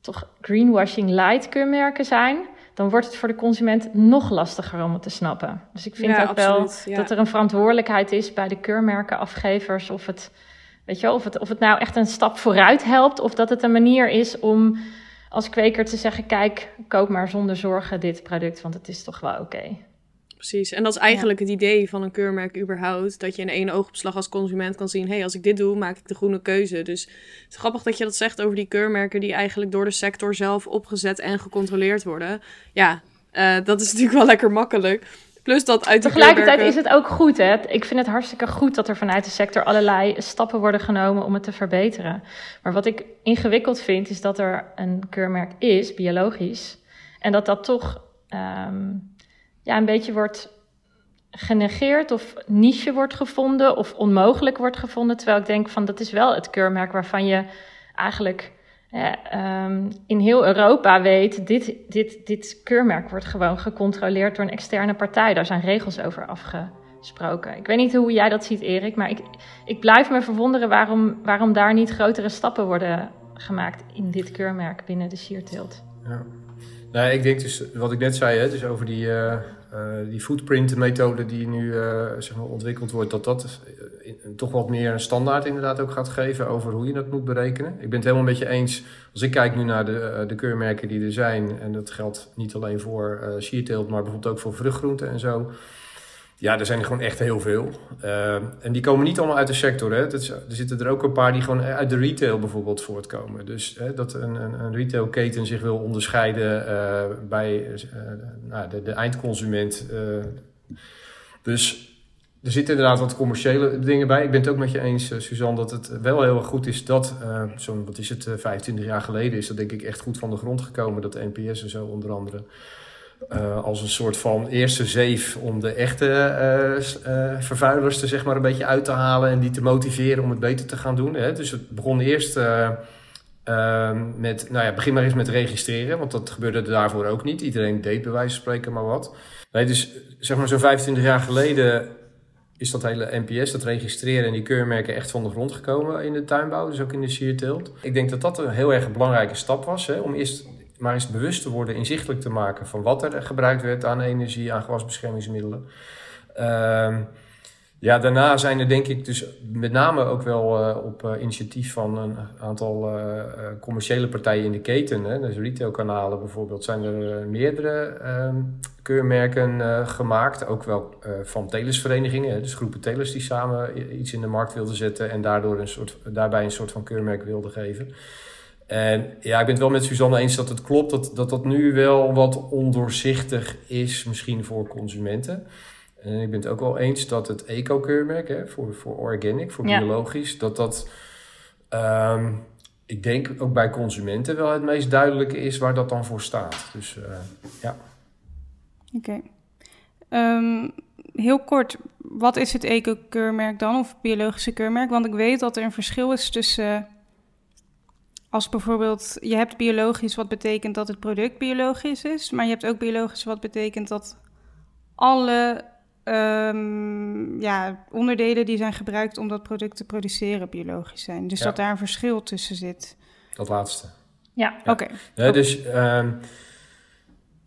toch greenwashing light keurmerken zijn, dan wordt het voor de consument nog lastiger om het te snappen. Dus ik vind ook wel dat er een verantwoordelijkheid is bij de keurmerkenafgevers of het, weet je, of het, of het nou echt een stap vooruit helpt, of dat het een manier is om als kweker te zeggen: kijk, koop maar zonder zorgen dit product, want het is toch wel oké precies. En dat is eigenlijk het idee van een keurmerk überhaupt. Dat je in één oogopslag als consument kan zien... hé, hey, als ik dit doe, maak ik de groene keuze. Dus het is grappig dat je dat zegt over die keurmerken... die eigenlijk door de sector zelf opgezet en gecontroleerd worden. Ja, uh, dat is natuurlijk wel lekker makkelijk. Plus dat uit de Tegelijkertijd keurmerken... is het ook goed, hè? Ik vind het hartstikke goed dat er vanuit de sector allerlei stappen worden genomen om het te verbeteren. Maar wat ik ingewikkeld vind, is dat er een keurmerk is, biologisch, en dat dat toch um, een beetje wordt genegeerd of niche wordt gevonden of onmogelijk wordt gevonden. Terwijl ik denk van dat is wel het keurmerk waarvan je eigenlijk um, in heel Europa weet, dit, dit, dit keurmerk wordt gewoon gecontroleerd door een externe partij. Daar zijn regels over afgesproken. Ik weet niet hoe jij dat ziet, Erik, maar ik, ik blijf me verwonderen waarom, waarom daar niet grotere stappen worden gemaakt in dit keurmerk binnen de sierteelt. Ja. Nou, ik denk dus, wat ik net zei, hè, dus over die, uh, die footprint-methode die nu uh, zeg maar ontwikkeld wordt, dat dat toch wat meer een standaard inderdaad ook gaat geven over hoe je dat moet berekenen. Ik ben het helemaal met je eens, als ik kijk nu naar de, de keurmerken die er zijn, en dat geldt niet alleen voor uh, maar bijvoorbeeld ook voor vruchtgroenten en zo. Ja, er zijn er gewoon echt heel veel. Uh, en die komen niet allemaal uit de sector. Hè. Er zitten er ook een paar die gewoon uit de retail bijvoorbeeld voortkomen. Dus hè, dat een, een, een retailketen zich wil onderscheiden uh, bij uh, nou, de, de, eindconsument. dus er zitten inderdaad wat commerciële dingen bij. Ik ben het ook met je eens, Suzanne, dat het wel heel erg goed is dat, zo'n, wat is het, 25 jaar geleden is dat denk ik echt goed van de grond gekomen, dat de NPS en zo onder andere. Uh, als een soort van eerste zeef om de echte uh, uh, vervuilers er zeg maar een beetje uit te halen en die te motiveren om het beter te gaan doen. Hè. Dus het begon eerst met, nou ja, begin maar eens met registreren, want dat gebeurde daarvoor ook niet. Iedereen deed bij wijze van spreken maar wat. Nee, dus zeg maar zo'n 25 jaar geleden is dat hele NPS, dat registreren en die keurmerken echt van de grond gekomen in de tuinbouw, dus ook in de sierteelt. Ik denk dat dat een heel erg belangrijke stap was, hè, om eerst maar eens bewust te worden, inzichtelijk te maken van wat er gebruikt werd aan energie, aan gewasbeschermingsmiddelen. Uh, ja, daarna zijn er denk ik dus met name ook wel uh, op uh, initiatief van een aantal uh, commerciële partijen in de keten, hè, dus retailkanalen bijvoorbeeld, zijn er meerdere ehm, keurmerken gemaakt. Ook wel van telersverenigingen, dus groepen telers die samen iets in de markt wilden zetten en daardoor een soort, daarbij een soort van keurmerk wilden geven. En ja, ik ben het wel met Suzanne eens dat het klopt dat, dat dat nu wel wat ondoorzichtig is, misschien voor consumenten. En ik ben het ook wel eens dat het eco-keurmerk, voor, voor organic, voor biologisch, dat dat, um, ik denk ook bij consumenten wel het meest duidelijke is waar dat dan voor staat. Dus uh, ja. Oké. Okay. Um, heel kort, wat is het eco-keurmerk dan, of biologische keurmerk? Want ik weet dat er een verschil is tussen als bijvoorbeeld, je hebt biologisch, wat betekent dat het product biologisch is, maar je hebt ook biologisch, wat betekent dat alle um, ja, onderdelen die zijn gebruikt om dat product te produceren biologisch zijn. Dus ja. dat daar een verschil tussen zit. Dat laatste. Ja, ja. oké. Okay. Ja, dus um,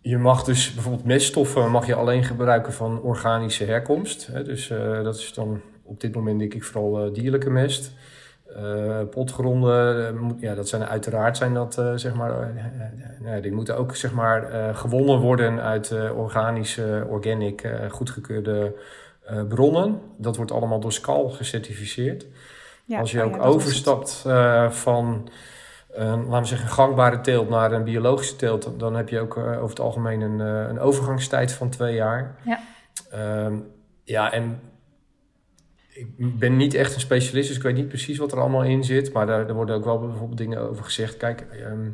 je mag dus bijvoorbeeld meststoffen mag je alleen gebruiken van organische herkomst. Hè? Dus uh, dat is dan op dit moment denk ik vooral uh, dierlijke mest. Uh, potgronden, uh, ja, dat zijn uiteraard zijn dat, uh, zeg maar, die moeten ook zeg maar gewonnen worden uit organische, organic, goedgekeurde eh, bronnen. Dat wordt allemaal door SCAL gecertificeerd. Ja, Als je oh ook ja, overstapt eh, van een, laten we zeggen, een gangbare teelt naar een biologische teelt, dan heb je ook eh, over het algemeen een, eh, een overgangstijd van twee jaar. Ja. Ehm, ja, en ik ben niet echt een specialist, dus ik weet niet precies wat er allemaal in zit. Maar daar, daar worden ook wel bijvoorbeeld dingen over gezegd. Kijk, ehm,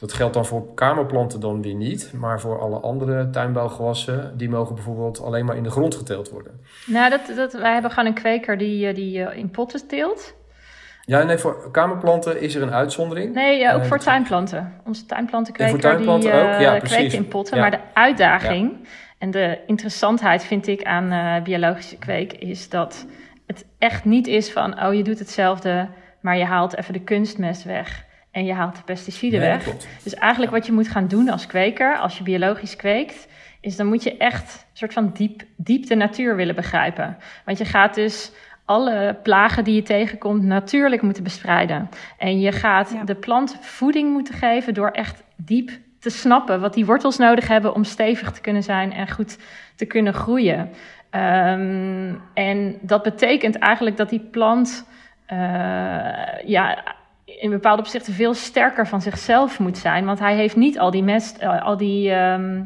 dat geldt dan voor kamerplanten dan weer niet. Maar voor alle andere tuinbouwgewassen, die mogen bijvoorbeeld alleen maar in de grond geteeld worden. Nou, dat, dat, wij hebben gewoon een kweker die, eh, die eh, in potten teelt. Ja, nee, voor kamerplanten is er een uitzondering. Nee, ja, ook Eh, voor tuinplanten. Onze tuinplantenkweker En voor tuinplanten die ook? Ja, kweekt in potten. Ja. Maar de uitdaging en de interessantheid vind ik aan biologische kweek... is dat het echt niet is van... oh, je doet hetzelfde, maar je haalt even de kunstmest weg... en je haalt de pesticiden Nee, weg. klopt. Dus eigenlijk wat je moet gaan doen als kweker, als je biologisch kweekt, is dan moet je echt een soort van diep, diep de natuur willen begrijpen. Want je gaat dus alle plagen die je tegenkomt natuurlijk moeten bestrijden. En je gaat Ja. de plant voeding moeten geven door echt diep te snappen wat die wortels nodig hebben om stevig te kunnen zijn en goed te kunnen groeien. Ehm, en dat betekent eigenlijk dat die plant eh, ja, in bepaalde opzichten veel sterker van zichzelf moet zijn. Want hij heeft niet al die mest, eh, al die, ehm,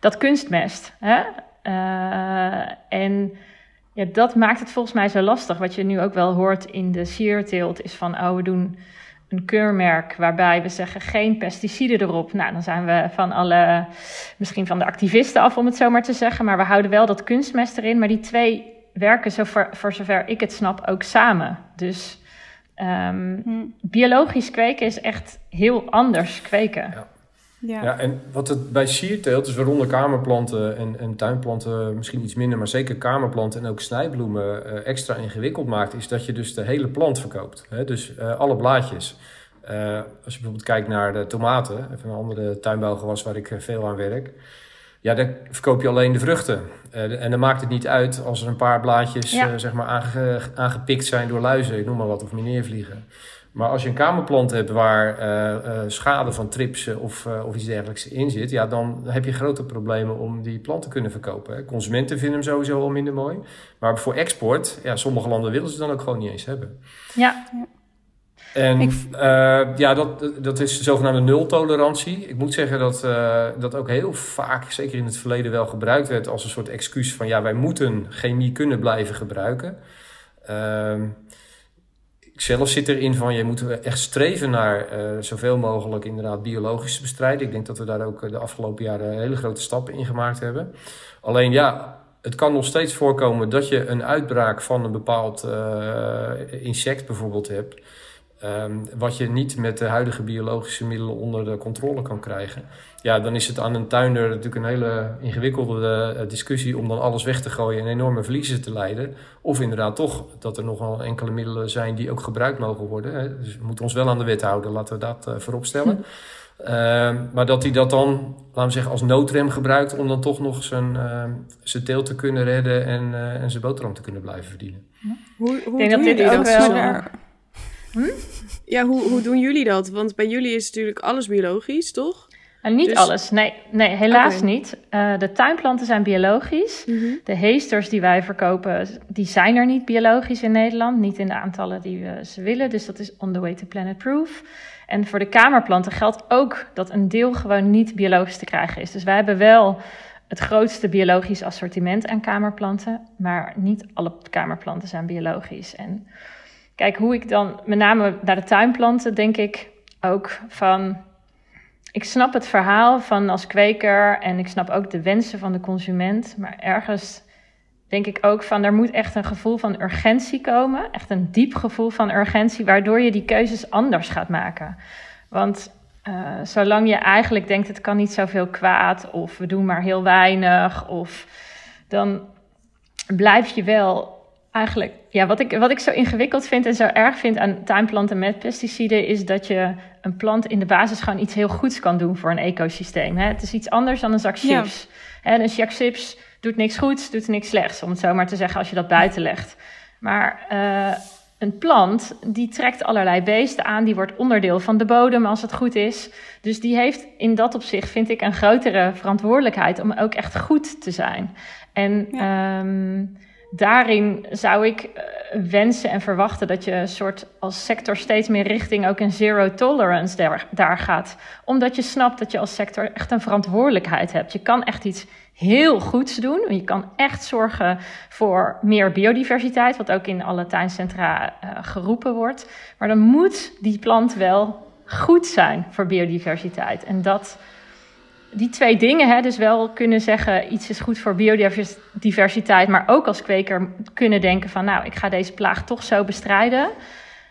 dat kunstmest. Hè? Eh, en ja, dat maakt het volgens mij zo lastig. Wat je nu ook wel hoort in de sierteelt is van... oh, we doen een keurmerk waarbij we zeggen geen pesticiden erop. Nou, dan zijn we van alle, misschien van de activisten af om het zo maar te zeggen. Maar we houden wel dat kunstmest erin. Maar die twee werken, zo voor, voor zover ik het snap, ook samen. Dus ehm, Hm, biologisch kweken is echt heel anders kweken. ja. Ja, en wat het bij sierteelt, dus waaronder kamerplanten en, en tuinplanten misschien iets minder, maar zeker kamerplanten en ook snijbloemen eh, extra ingewikkeld maakt, is dat je dus de hele plant verkoopt. Hè? Dus eh, alle blaadjes. Eh, als je bijvoorbeeld kijkt naar de tomaten, even een andere tuinbouwgewas waar ik veel aan werk. Ja, daar verkoop je alleen de vruchten. En dan maakt het niet uit als er een paar blaadjes Ja. zeg maar aange- aangepikt zijn door luizen, ik noem maar wat, of meneervliegen. Maar als je een kamerplant hebt waar eh, eh, schade van trips of, eh, of iets dergelijks in zit, ja, dan heb je grote problemen om die plant te kunnen verkopen. Hè. Consumenten vinden hem sowieso al minder mooi. Maar voor export, ja, sommige landen willen ze dan ook gewoon niet eens hebben. Ja, En Ik- ja, dat, dat is de zogenaamde nultolerantie. Ik moet zeggen dat dat ook heel vaak, zeker in het verleden, wel gebruikt werd als een soort excuus van ja, wij moeten chemie kunnen blijven gebruiken. Ik zelf zit erin van je moet echt streven naar uh, zoveel mogelijk inderdaad biologische bestrijding. Ik denk dat we daar ook de afgelopen jaren hele grote stappen in gemaakt hebben. Alleen ja, het kan nog steeds voorkomen dat je een uitbraak van een bepaald uh, insect bijvoorbeeld hebt. Um, wat je niet met de huidige biologische middelen onder de controle kan krijgen. Ja, dan is het aan een tuinder natuurlijk een hele ingewikkelde uh, discussie om dan alles weg te gooien en enorme verliezen te leiden. Of inderdaad toch dat er nogal enkele middelen zijn die ook gebruikt mogen worden. Hè. Dus we moeten ons wel aan de wet houden, laten we dat uh, voorop stellen. Hm. Uh, maar dat hij dat dan, laten we zeggen, als noodrem gebruikt om dan toch nog zijn, zijn teelt te kunnen redden en, uh, en zijn boterham te kunnen blijven verdienen. Hoe, hoe Ik denk doen dat dit jullie ook dat? wel- Hm? Ja, hoe, hoe doen jullie dat? Want bij jullie is natuurlijk alles biologisch, toch? Niet Dus- alles, nee, nee helaas niet. Uh, de tuinplanten zijn biologisch. De heesters die wij verkopen, die zijn er niet biologisch in Nederland. Niet in de aantallen die we ze willen. Dus dat is on the way to planet proof. En voor de kamerplanten geldt ook dat een deel gewoon niet biologisch te krijgen is. Dus wij hebben wel het grootste biologisch assortiment aan kamerplanten. Maar niet alle kamerplanten zijn biologisch. En kijk, hoe ik dan met name naar de tuinplanten denk ik ook van... Ik snap het verhaal van als kweker en ik snap ook de wensen van de consument. Maar ergens denk ik ook van er moet echt een gevoel van urgentie komen. Echt een diep gevoel van urgentie, waardoor je die keuzes anders gaat maken. Want uh, zolang je eigenlijk denkt het kan niet zoveel kwaad of we doen maar heel weinig of dan blijf je wel eigenlijk, ja, wat ik, wat ik zo ingewikkeld vind en zo erg vind aan tuinplanten met pesticiden, is dat je een plant in de basis gewoon iets heel goeds kan doen voor een ecosysteem. Hè? Het is iets anders dan een zak Ja. chips. En een zak chips doet niks goeds, doet niks slechts, om het zo maar te zeggen als je dat buiten legt. Maar uh, een plant, die trekt allerlei beesten aan, die wordt onderdeel van de bodem als het goed is. Dus die heeft in dat opzicht, vind ik, een grotere verantwoordelijkheid om ook echt goed te zijn. En ja. um, daarin zou ik eh, wensen en verwachten dat je een soort als sector steeds meer richting ook een zero tolerance daar, daar gaat. Omdat je snapt dat je als sector echt een verantwoordelijkheid hebt. Je kan echt iets heel goeds doen. Je kan echt zorgen voor meer biodiversiteit, wat ook in alle tuincentra uh, geroepen wordt. Maar dan moet die plant wel goed zijn voor biodiversiteit. En dat die twee dingen, hè, dus wel kunnen zeggen iets is goed voor biodiversiteit, maar ook als kweker kunnen denken van nou, ik ga deze plaag toch zo bestrijden.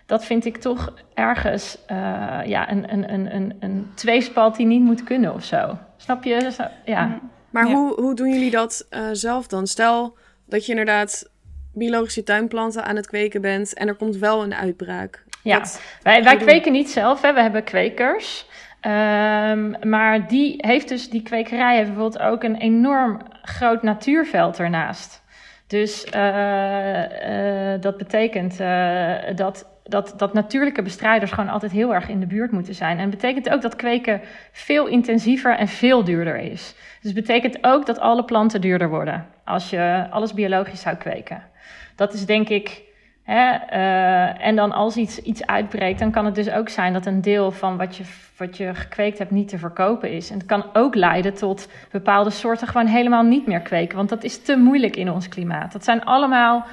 Dat vind ik toch ergens uh, ja, een, een, een, een, een tweespalt die niet moet kunnen of zo. Snap je? Ja. Mhm. Maar Hoe, hoe doen jullie dat uh, zelf dan? Stel dat je inderdaad biologische tuinplanten aan het kweken bent en er komt wel een uitbraak. Ja, wij, wij kweken niet zelf, hè. we hebben kwekers. Um, maar die heeft dus, die kwekerij heeft bijvoorbeeld ook een enorm groot natuurveld ernaast. Dus uh, dat betekent uh, dat, dat, dat natuurlijke bestrijders gewoon altijd heel erg in de buurt moeten zijn. En betekent ook dat kweken veel intensiever en veel duurder is. Dus betekent ook dat alle planten duurder worden als je alles biologisch zou kweken. Dat is denk ik Uh, en dan als iets, iets uitbreekt, dan kan het dus ook zijn dat een deel van wat je, wat je gekweekt hebt niet te verkopen is. En het kan ook leiden tot bepaalde soorten gewoon helemaal niet meer kweken. Want dat is te moeilijk in ons klimaat. Dat zijn allemaal.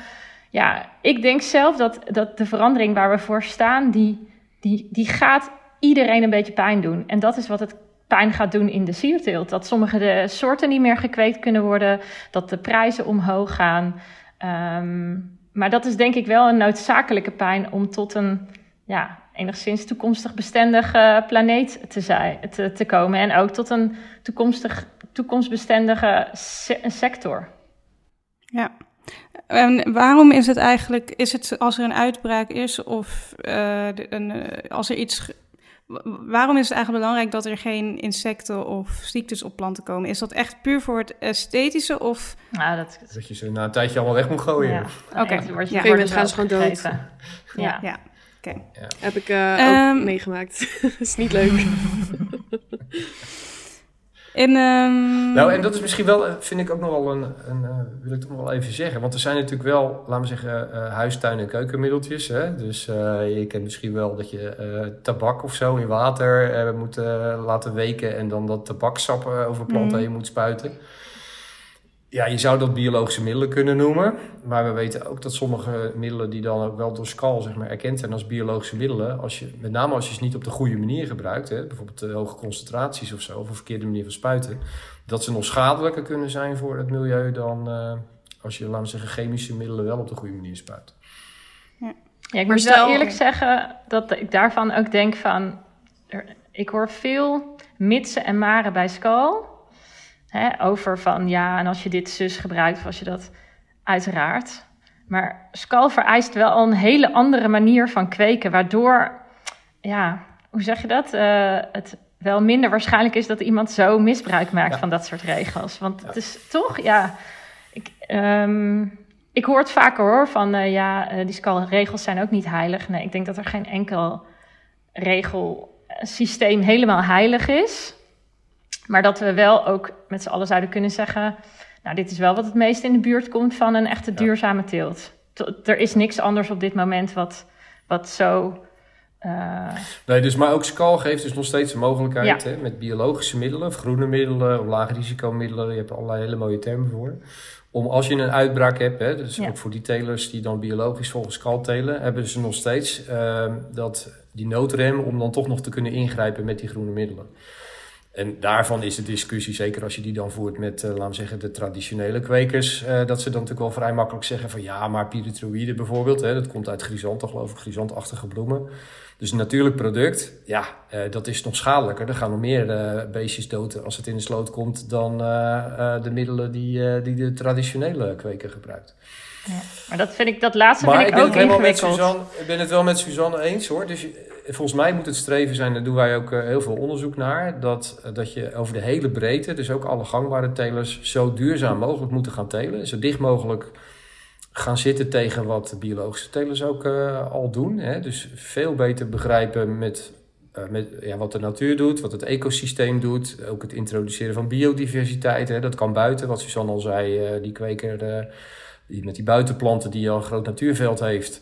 Ja, ik denk zelf dat, dat de verandering waar we voor staan, die, die, die gaat iedereen een beetje pijn doen. En dat is wat het pijn gaat doen in de sierteelt. Dat sommige de soorten niet meer gekweekt kunnen worden, dat de prijzen omhoog gaan. Um, maar dat is denk ik wel een noodzakelijke pijn om tot een ja, enigszins toekomstig bestendige planeet te, zijn, te, komen. En ook tot een toekomstig, toekomstbestendige sector. Ja. En waarom is het eigenlijk, is het als er een uitbraak is of uh, een, als er iets Waarom is het eigenlijk belangrijk dat er geen insecten of ziektes op planten komen? Is dat echt puur voor het esthetische of... Nou, dat... dat je ze na een tijdje allemaal weg moet gooien. Ja. Oké, okay. ja. moment gaan ze gewoon dood. Ja. ja. Oké. Ja. Heb ik uh, um, ook meegemaakt. dat is niet leuk. En, um... Nou, en dat is misschien wel, eh, vind ik ook nog wel een, een uh, wil ik toch nog wel even zeggen. Want er zijn natuurlijk wel, laten we zeggen, uh, huistuin- en keukenmiddeltjes. Hè? Dus uh, je kent misschien wel dat je tabak of zo in water moet laten weken en dan dat tabaksap over planten mm. heen moet spuiten. Ja, je zou dat biologische middelen kunnen noemen. Maar we weten ook dat sommige middelen die dan ook wel door SCAL zeg maar, erkend zijn als biologische middelen, als je, met name als je ze niet op de goede manier gebruikt, hè, bijvoorbeeld uh, hoge concentraties of zo, of een verkeerde manier van spuiten, dat ze nog schadelijker kunnen zijn voor het milieu dan uh, als je, laten we zeggen, chemische middelen wel op de goede manier spuit. Ja, ja ik moet wel eerlijk zeggen dat ik daarvan ook denk van, er, ik hoor veel mitsen en maren bij SCAL Hè, over van ja, en als je dit zus gebruikt, of als je dat uiteraard. Maar Skal vereist wel een hele andere manier van kweken, waardoor, ja, hoe zeg je dat? Uh, het wel minder waarschijnlijk is dat iemand zo misbruik maakt van dat soort regels. Want het is toch, ja, ik, um, ik hoor het vaker hoor, van uh, ja, uh, die Skal-regels zijn ook niet heilig. Nee, ik denk dat er geen enkel regelsysteem helemaal heilig is. Maar dat we wel ook met z'n allen zouden kunnen zeggen... nou, dit is wel wat het meest in de buurt komt van een echte duurzame teelt. Er is niks anders op dit moment wat, wat zo... Uh... Nee, dus, maar ook SCAL geeft dus nog steeds een mogelijkheid hè, met biologische middelen, of groene middelen, of lage risicomiddelen. Je hebt allerlei hele mooie termen voor. Om als je een uitbraak hebt, hè, dus ook voor die telers die dan biologisch volgens SCAL telen, hebben ze nog steeds uh, dat, die noodrem om dan toch nog te kunnen ingrijpen met die groene middelen. En daarvan is de discussie, zeker als je die dan voert met, uh, laten we zeggen, de traditionele kwekers, uh, dat ze dan natuurlijk wel vrij makkelijk zeggen van ja, maar pyrethroïde bijvoorbeeld, hè, dat komt uit grisanten, geloof ik, grisantachtige bloemen. Dus een natuurlijk product, ja, uh, dat is nog schadelijker. Er gaan nog meer beestjes dood als het in de sloot komt dan de middelen die, die de traditionele kweker gebruikt. Ja, maar dat vind ik, dat laatste maar vind ik, ik ook ingewikkeld. Suzanne, ik ben het wel met Suzanne eens hoor. Dus volgens mij moet het streven zijn, daar doen wij ook eh, heel veel onderzoek naar, dat, eh, dat je over de hele breedte, dus ook alle gangbare telers, zo duurzaam mogelijk moeten gaan telen. Zo dicht mogelijk gaan zitten tegen wat de biologische telers ook uh, al doen. Hè? Dus veel beter begrijpen met, uh, met ja, wat de natuur doet, wat het ecosysteem doet. Ook het introduceren van biodiversiteit. Hè? Dat kan buiten, wat Suzanne al zei, uh, die kweker die, met die buitenplanten die al een groot natuurveld heeft.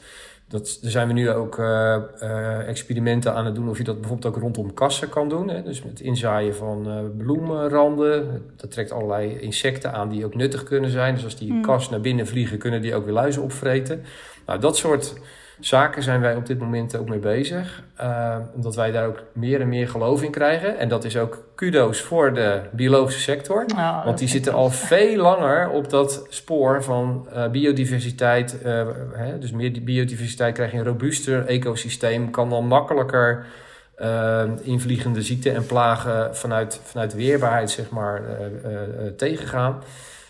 Dat, daar zijn we nu ook uh, uh, experimenten aan het doen of je dat bijvoorbeeld ook rondom kassen kan doen. Hè? Dus met inzaaien van uh, bloemenranden. Dat trekt allerlei insecten aan die ook nuttig kunnen zijn. Dus als die mm. kas naar binnen vliegen, kunnen die ook weer luizen opvreten. Nou, dat soort zaken zijn wij op dit moment ook mee bezig. Uh, omdat wij daar ook meer en meer geloof in krijgen. En dat is ook kudo's voor de biologische sector. Oh, want die zitten al veel langer op dat spoor van uh, biodiversiteit. Uh, hè, dus meer biodiversiteit krijg je een robuuster ecosysteem. Kan dan makkelijker invliegende ziekten en plagen vanuit, vanuit weerbaarheid zeg maar, tegengaan.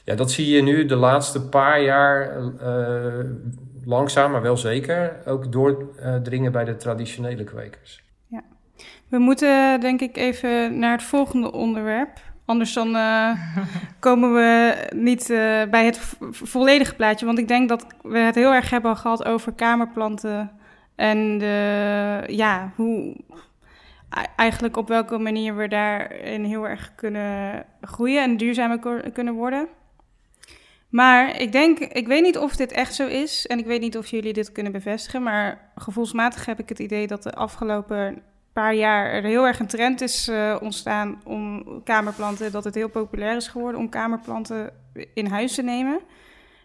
Ja, dat zie je nu de laatste paar jaar langzaam, maar wel zeker, ook doordringen bij de traditionele kwekers. Ja. We moeten denk ik even naar het volgende onderwerp. Anders dan uh, komen we niet uh, bij het volledige plaatje. Want ik denk dat we het heel erg hebben gehad over kamerplanten. En de, ja, hoe, eigenlijk op welke manier we daarin heel erg kunnen groeien en duurzamer kunnen worden. Maar ik denk, ik weet niet of dit echt zo is en ik weet niet of jullie dit kunnen bevestigen, maar gevoelsmatig heb ik het idee dat de afgelopen paar jaar er heel erg een trend is uh, ontstaan om kamerplanten, dat het heel populair is geworden om kamerplanten in huis te nemen.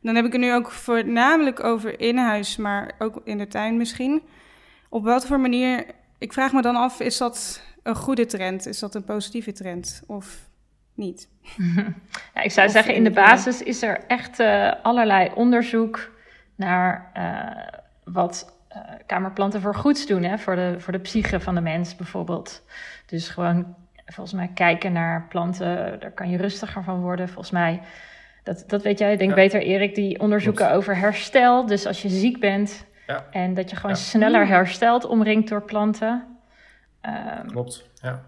dan heb ik het nu ook voornamelijk over in huis, maar ook in de tuin misschien. Op welke voor manier, ik vraag me dan af, is dat een goede trend? Is dat een positieve trend? Of niet. Ja, ik zou zeggen, in de basis is er echt uh, allerlei onderzoek naar uh, wat uh, kamerplanten voor goeds doen. Hè? Voor, de, voor de psyche van de mens bijvoorbeeld. Dus gewoon volgens mij kijken naar planten, daar kan je rustiger van worden. Volgens mij, dat, dat weet jij, ik denk ja. beter Erik, die onderzoeken Klopt. over herstel. Dus als je ziek bent ja. en dat je gewoon sneller herstelt, omringd door planten. Um, Klopt, ja.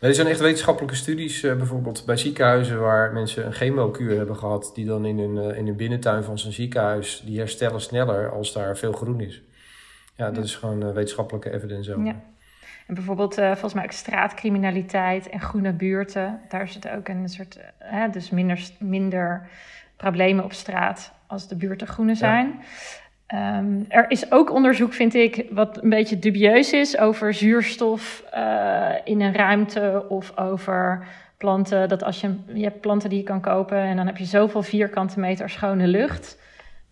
Er zijn echt wetenschappelijke studies, uh, bijvoorbeeld bij ziekenhuizen waar mensen een chemokuur hebben gehad, die dan in hun, uh, in hun binnentuin van zijn ziekenhuis, die herstellen sneller als daar veel groen is. Ja, dat is gewoon uh, wetenschappelijke evidence over. Ja. En bijvoorbeeld volgens mij ook straatcriminaliteit en groene buurten, daar zit ook een soort, dus minder, minder problemen op straat als de buurten groene zijn. Um, er is ook onderzoek, vind ik, wat een beetje dubieus is over zuurstof uh, in een ruimte of over planten. Dat als je, je hebt planten die je kan kopen en dan heb je zoveel vierkante meter schone lucht.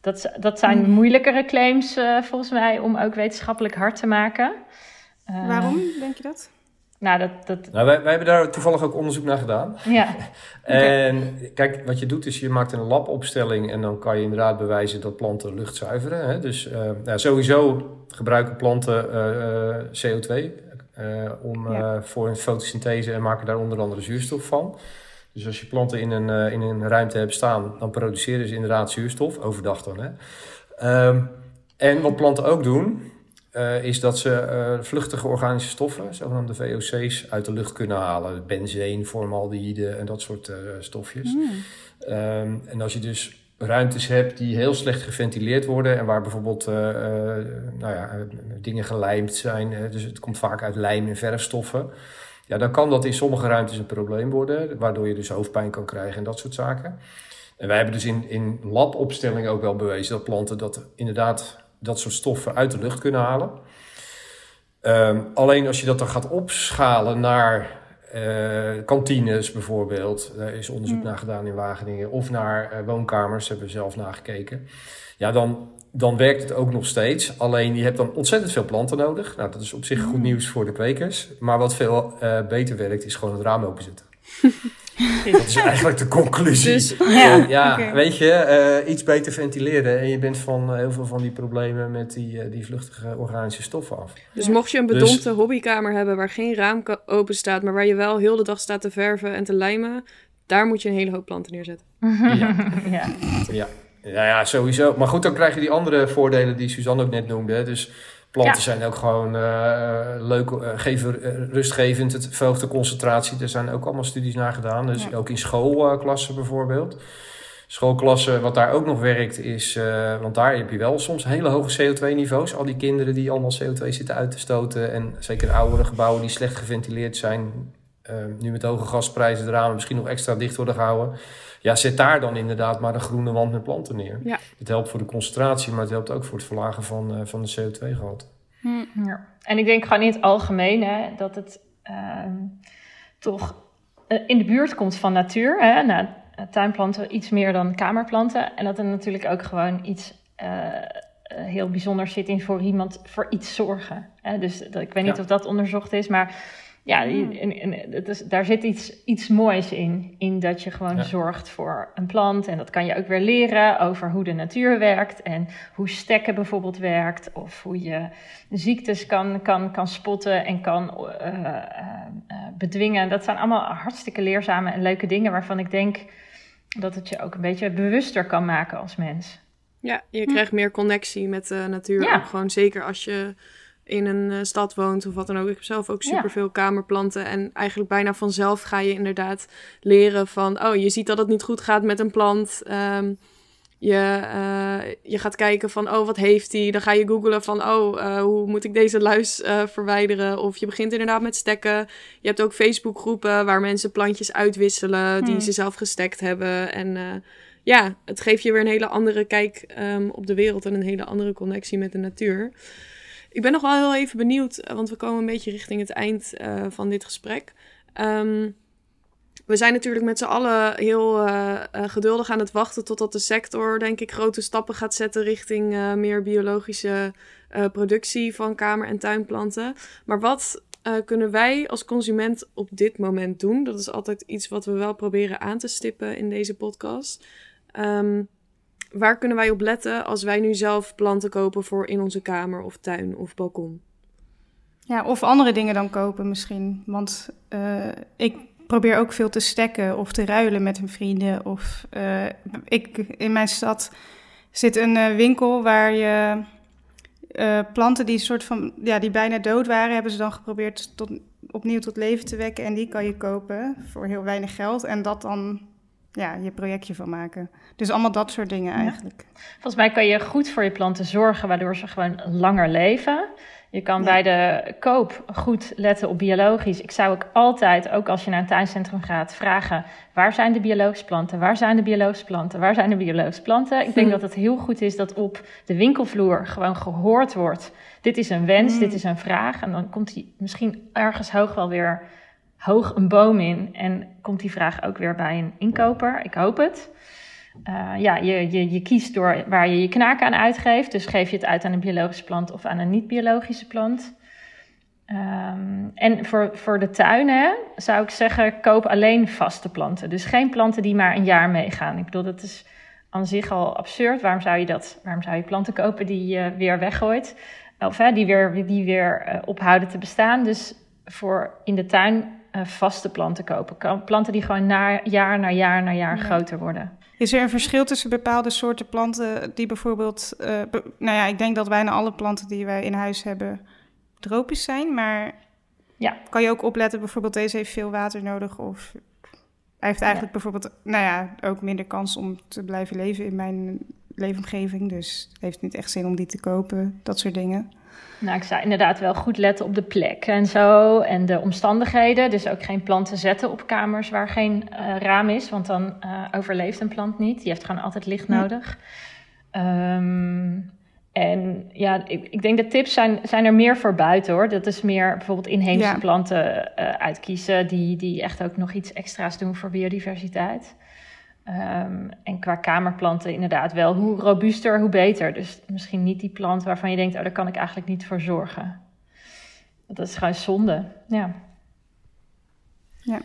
Dat, dat zijn mm. moeilijkere claims uh, volgens mij om ook wetenschappelijk hard te maken. Uh, Waarom denk je dat? Nou, dat, dat... Nou, wij, wij hebben daar toevallig ook onderzoek naar gedaan. Ja. en okay. kijk, wat je doet is je maakt een labopstelling en dan kan je inderdaad bewijzen dat planten lucht zuiveren. Hè? Dus uh, nou, sowieso gebruiken planten uh, CO2 om, ja. voor hun fotosynthese en maken daar onder andere zuurstof van. Dus als je planten in een, in een ruimte hebt staan, dan produceren ze inderdaad zuurstof, overdag dan. Hè? Um, en wat planten ook doen, uh, is dat ze uh, vluchtige organische stoffen, zogenaamde VOC's, uit de lucht kunnen halen. Benzeen, formaldehyde en dat soort uh, stofjes. Mm. Um, en als je dus ruimtes hebt die heel slecht geventileerd worden en waar bijvoorbeeld nou ja, dingen gelijmd zijn, dus het komt vaak uit lijm en verfstoffen. Ja, dan kan dat in sommige ruimtes een probleem worden, waardoor je dus hoofdpijn kan krijgen en dat soort zaken. En wij hebben dus in, in labopstellingen ook wel bewezen dat planten dat inderdaad dat soort stoffen uit de lucht kunnen halen. Um, alleen als je dat dan gaat opschalen naar uh, kantines bijvoorbeeld, daar is onderzoek mm. naar gedaan in Wageningen, of naar uh, woonkamers, hebben we zelf nagekeken. Ja, dan, dan werkt het ook nog steeds. Alleen je hebt dan ontzettend veel planten nodig. Nou, dat is op zich goed mm. nieuws voor de kwekers. Maar wat veel uh, beter werkt, is gewoon het raam openzetten. Dat is eigenlijk de conclusie. Dus, ja, ja okay. weet je, uh, iets beter ventileren en je bent van uh, heel veel van die problemen met die, uh, die vluchtige organische stoffen af. Dus ja. mocht je een bedompte dus, hobbykamer hebben waar geen raam open staat, maar waar je wel heel de dag staat te verven en te lijmen, daar moet je een hele hoop planten neerzetten. Ja, ja. ja. ja, ja sowieso. Maar goed, dan krijg je die andere voordelen die Suzanne ook net noemde. Hè. Dus Planten ja. zijn ook gewoon uh, leuk, uh, geven, uh, rustgevend. Het verhoogt de concentratie. Er zijn ook allemaal studies naar gedaan. Dus ja. ook in schoolklassen bijvoorbeeld. Schoolklassen, wat daar ook nog werkt, is. want daar heb je wel soms hele hoge CO2-niveaus. Al die kinderen die allemaal CO2 zitten uit te stoten. En zeker oudere gebouwen die slecht geventileerd zijn. Nu met hoge gasprijzen de ramen misschien nog extra dicht worden gehouden. Ja, zet daar dan inderdaad maar een groene wand met planten neer. Ja. Het helpt voor de concentratie, maar het helpt ook voor het verlagen van, van de CO2-gehalte. Hm. Ja. En ik denk gewoon in het algemeen hè, dat het ehm, toch in de buurt komt van natuur. Hè? Nou, tuinplanten iets meer dan kamerplanten. En dat er natuurlijk ook gewoon iets heel bijzonders zit in voor iemand voor iets zorgen. Hè? Dus dat, ik weet niet of dat onderzocht is, maar ja, hmm. is, daar zit iets, iets moois in. In dat je gewoon zorgt voor een plant. En dat kan je ook weer leren over hoe de natuur werkt. En hoe stekken bijvoorbeeld werkt. Of hoe je ziektes kan, kan, kan spotten en kan uh, uh, bedwingen. Dat zijn allemaal hartstikke leerzame en leuke dingen waarvan ik denk dat het je ook een beetje bewuster kan maken als mens. Ja, je krijgt meer connectie met de natuur. Ja. gewoon zeker als je in een eh, stad woont of wat dan ook. Ik heb zelf ook superveel ja. kamerplanten. En eigenlijk bijna vanzelf ga je inderdaad leren van... oh, je ziet dat het niet goed gaat met een plant. Um, je, uh, je gaat kijken van, oh, wat heeft hij? Dan ga je googlen van, oh, uh, hoe moet ik deze luis uh, verwijderen? Of je begint inderdaad met stekken. Je hebt ook Facebookgroepen waar mensen plantjes uitwisselen... die hmm. ze zelf gestekt hebben. En ja, het geeft je weer een hele andere kijk um, op de wereld... en een hele andere connectie met de natuur. Ik ben nog wel heel even benieuwd, eh, want we komen een beetje richting het eind uh, van dit gesprek. Um, we zijn natuurlijk met z'n allen heel uh, geduldig aan het wachten totdat de sector, denk ik, grote stappen gaat zetten richting meer biologische productie van kamer- en tuinplanten. Maar wat kunnen wij als consument op dit moment doen? Dat is altijd iets wat we wel proberen aan te stippen in deze podcast. Um, Waar kunnen wij op letten als wij nu zelf planten kopen voor in onze kamer of tuin of balkon? Ja, of andere dingen dan kopen misschien. Want uh, ik probeer ook veel te stekken of te ruilen met mijn vrienden. Of uh, ik, in mijn stad zit een uh, winkel waar je planten die soort van ja, die bijna dood waren, hebben ze dan geprobeerd tot, opnieuw tot leven te wekken. En die kan je kopen voor heel weinig geld. En dat dan ja, je projectje van maken. Dus allemaal dat soort dingen eigenlijk. Volgens mij kan je goed voor je planten zorgen, waardoor ze gewoon langer leven. Je kan bij de koop goed letten op biologisch. Ik zou ook altijd, ook als je naar een tuincentrum gaat, vragen: waar zijn de biologische planten? Waar zijn de biologische planten? Waar zijn de biologische planten? Ik denk hm. dat het heel goed is dat op de winkelvloer gewoon gehoord wordt. Dit is een wens, hm. dit is een vraag. En dan komt die misschien ergens hoog wel weer hoog een boom in en komt die vraag ook weer bij een inkoper. Ik hoop het. Uh, ja, je, je, je kiest door waar je je knaken aan uitgeeft. Dus geef je het uit aan een biologische plant of aan een niet-biologische plant. Um, en voor, voor de tuinen zou ik zeggen, koop alleen vaste planten. Dus geen planten die maar een jaar meegaan. Ik bedoel, dat is aan zich al absurd. Waarom zou je, dat, waarom zou je planten kopen die je weer weggooit? Of hè, die weer, die weer uh, ophouden te bestaan. Dus voor in de tuin vaste planten kopen. Planten die gewoon na, jaar na jaar na jaar groter worden. Is er een verschil tussen bepaalde soorten planten die bijvoorbeeld... Uh, nou ja, ik denk dat bijna alle planten die wij in huis hebben tropisch zijn. Maar ja. kan je ook opletten, bijvoorbeeld deze heeft veel water nodig... of hij heeft eigenlijk bijvoorbeeld, nou ja, ook minder kans om te blijven leven in mijn leefomgeving. Dus het heeft niet echt zin om die te kopen, dat soort dingen. Nou, ik zou inderdaad wel goed letten op de plek en zo en de omstandigheden. Dus ook geen planten zetten op kamers waar geen uh, raam is, want dan uh, overleeft een plant niet. Die heeft gewoon altijd licht nodig. Um, en ja, ik, ik, denk dat tips zijn, zijn er meer voor buiten hoor. Dat is meer bijvoorbeeld inheemse planten uh, uitkiezen die, die echt ook nog iets extra's doen voor biodiversiteit. Um, en qua kamerplanten inderdaad wel. Hoe robuuster, hoe beter. Dus misschien niet die plant waarvan je denkt, oh, daar kan ik eigenlijk niet voor zorgen. Dat is gewoon zonde, ja. Ja.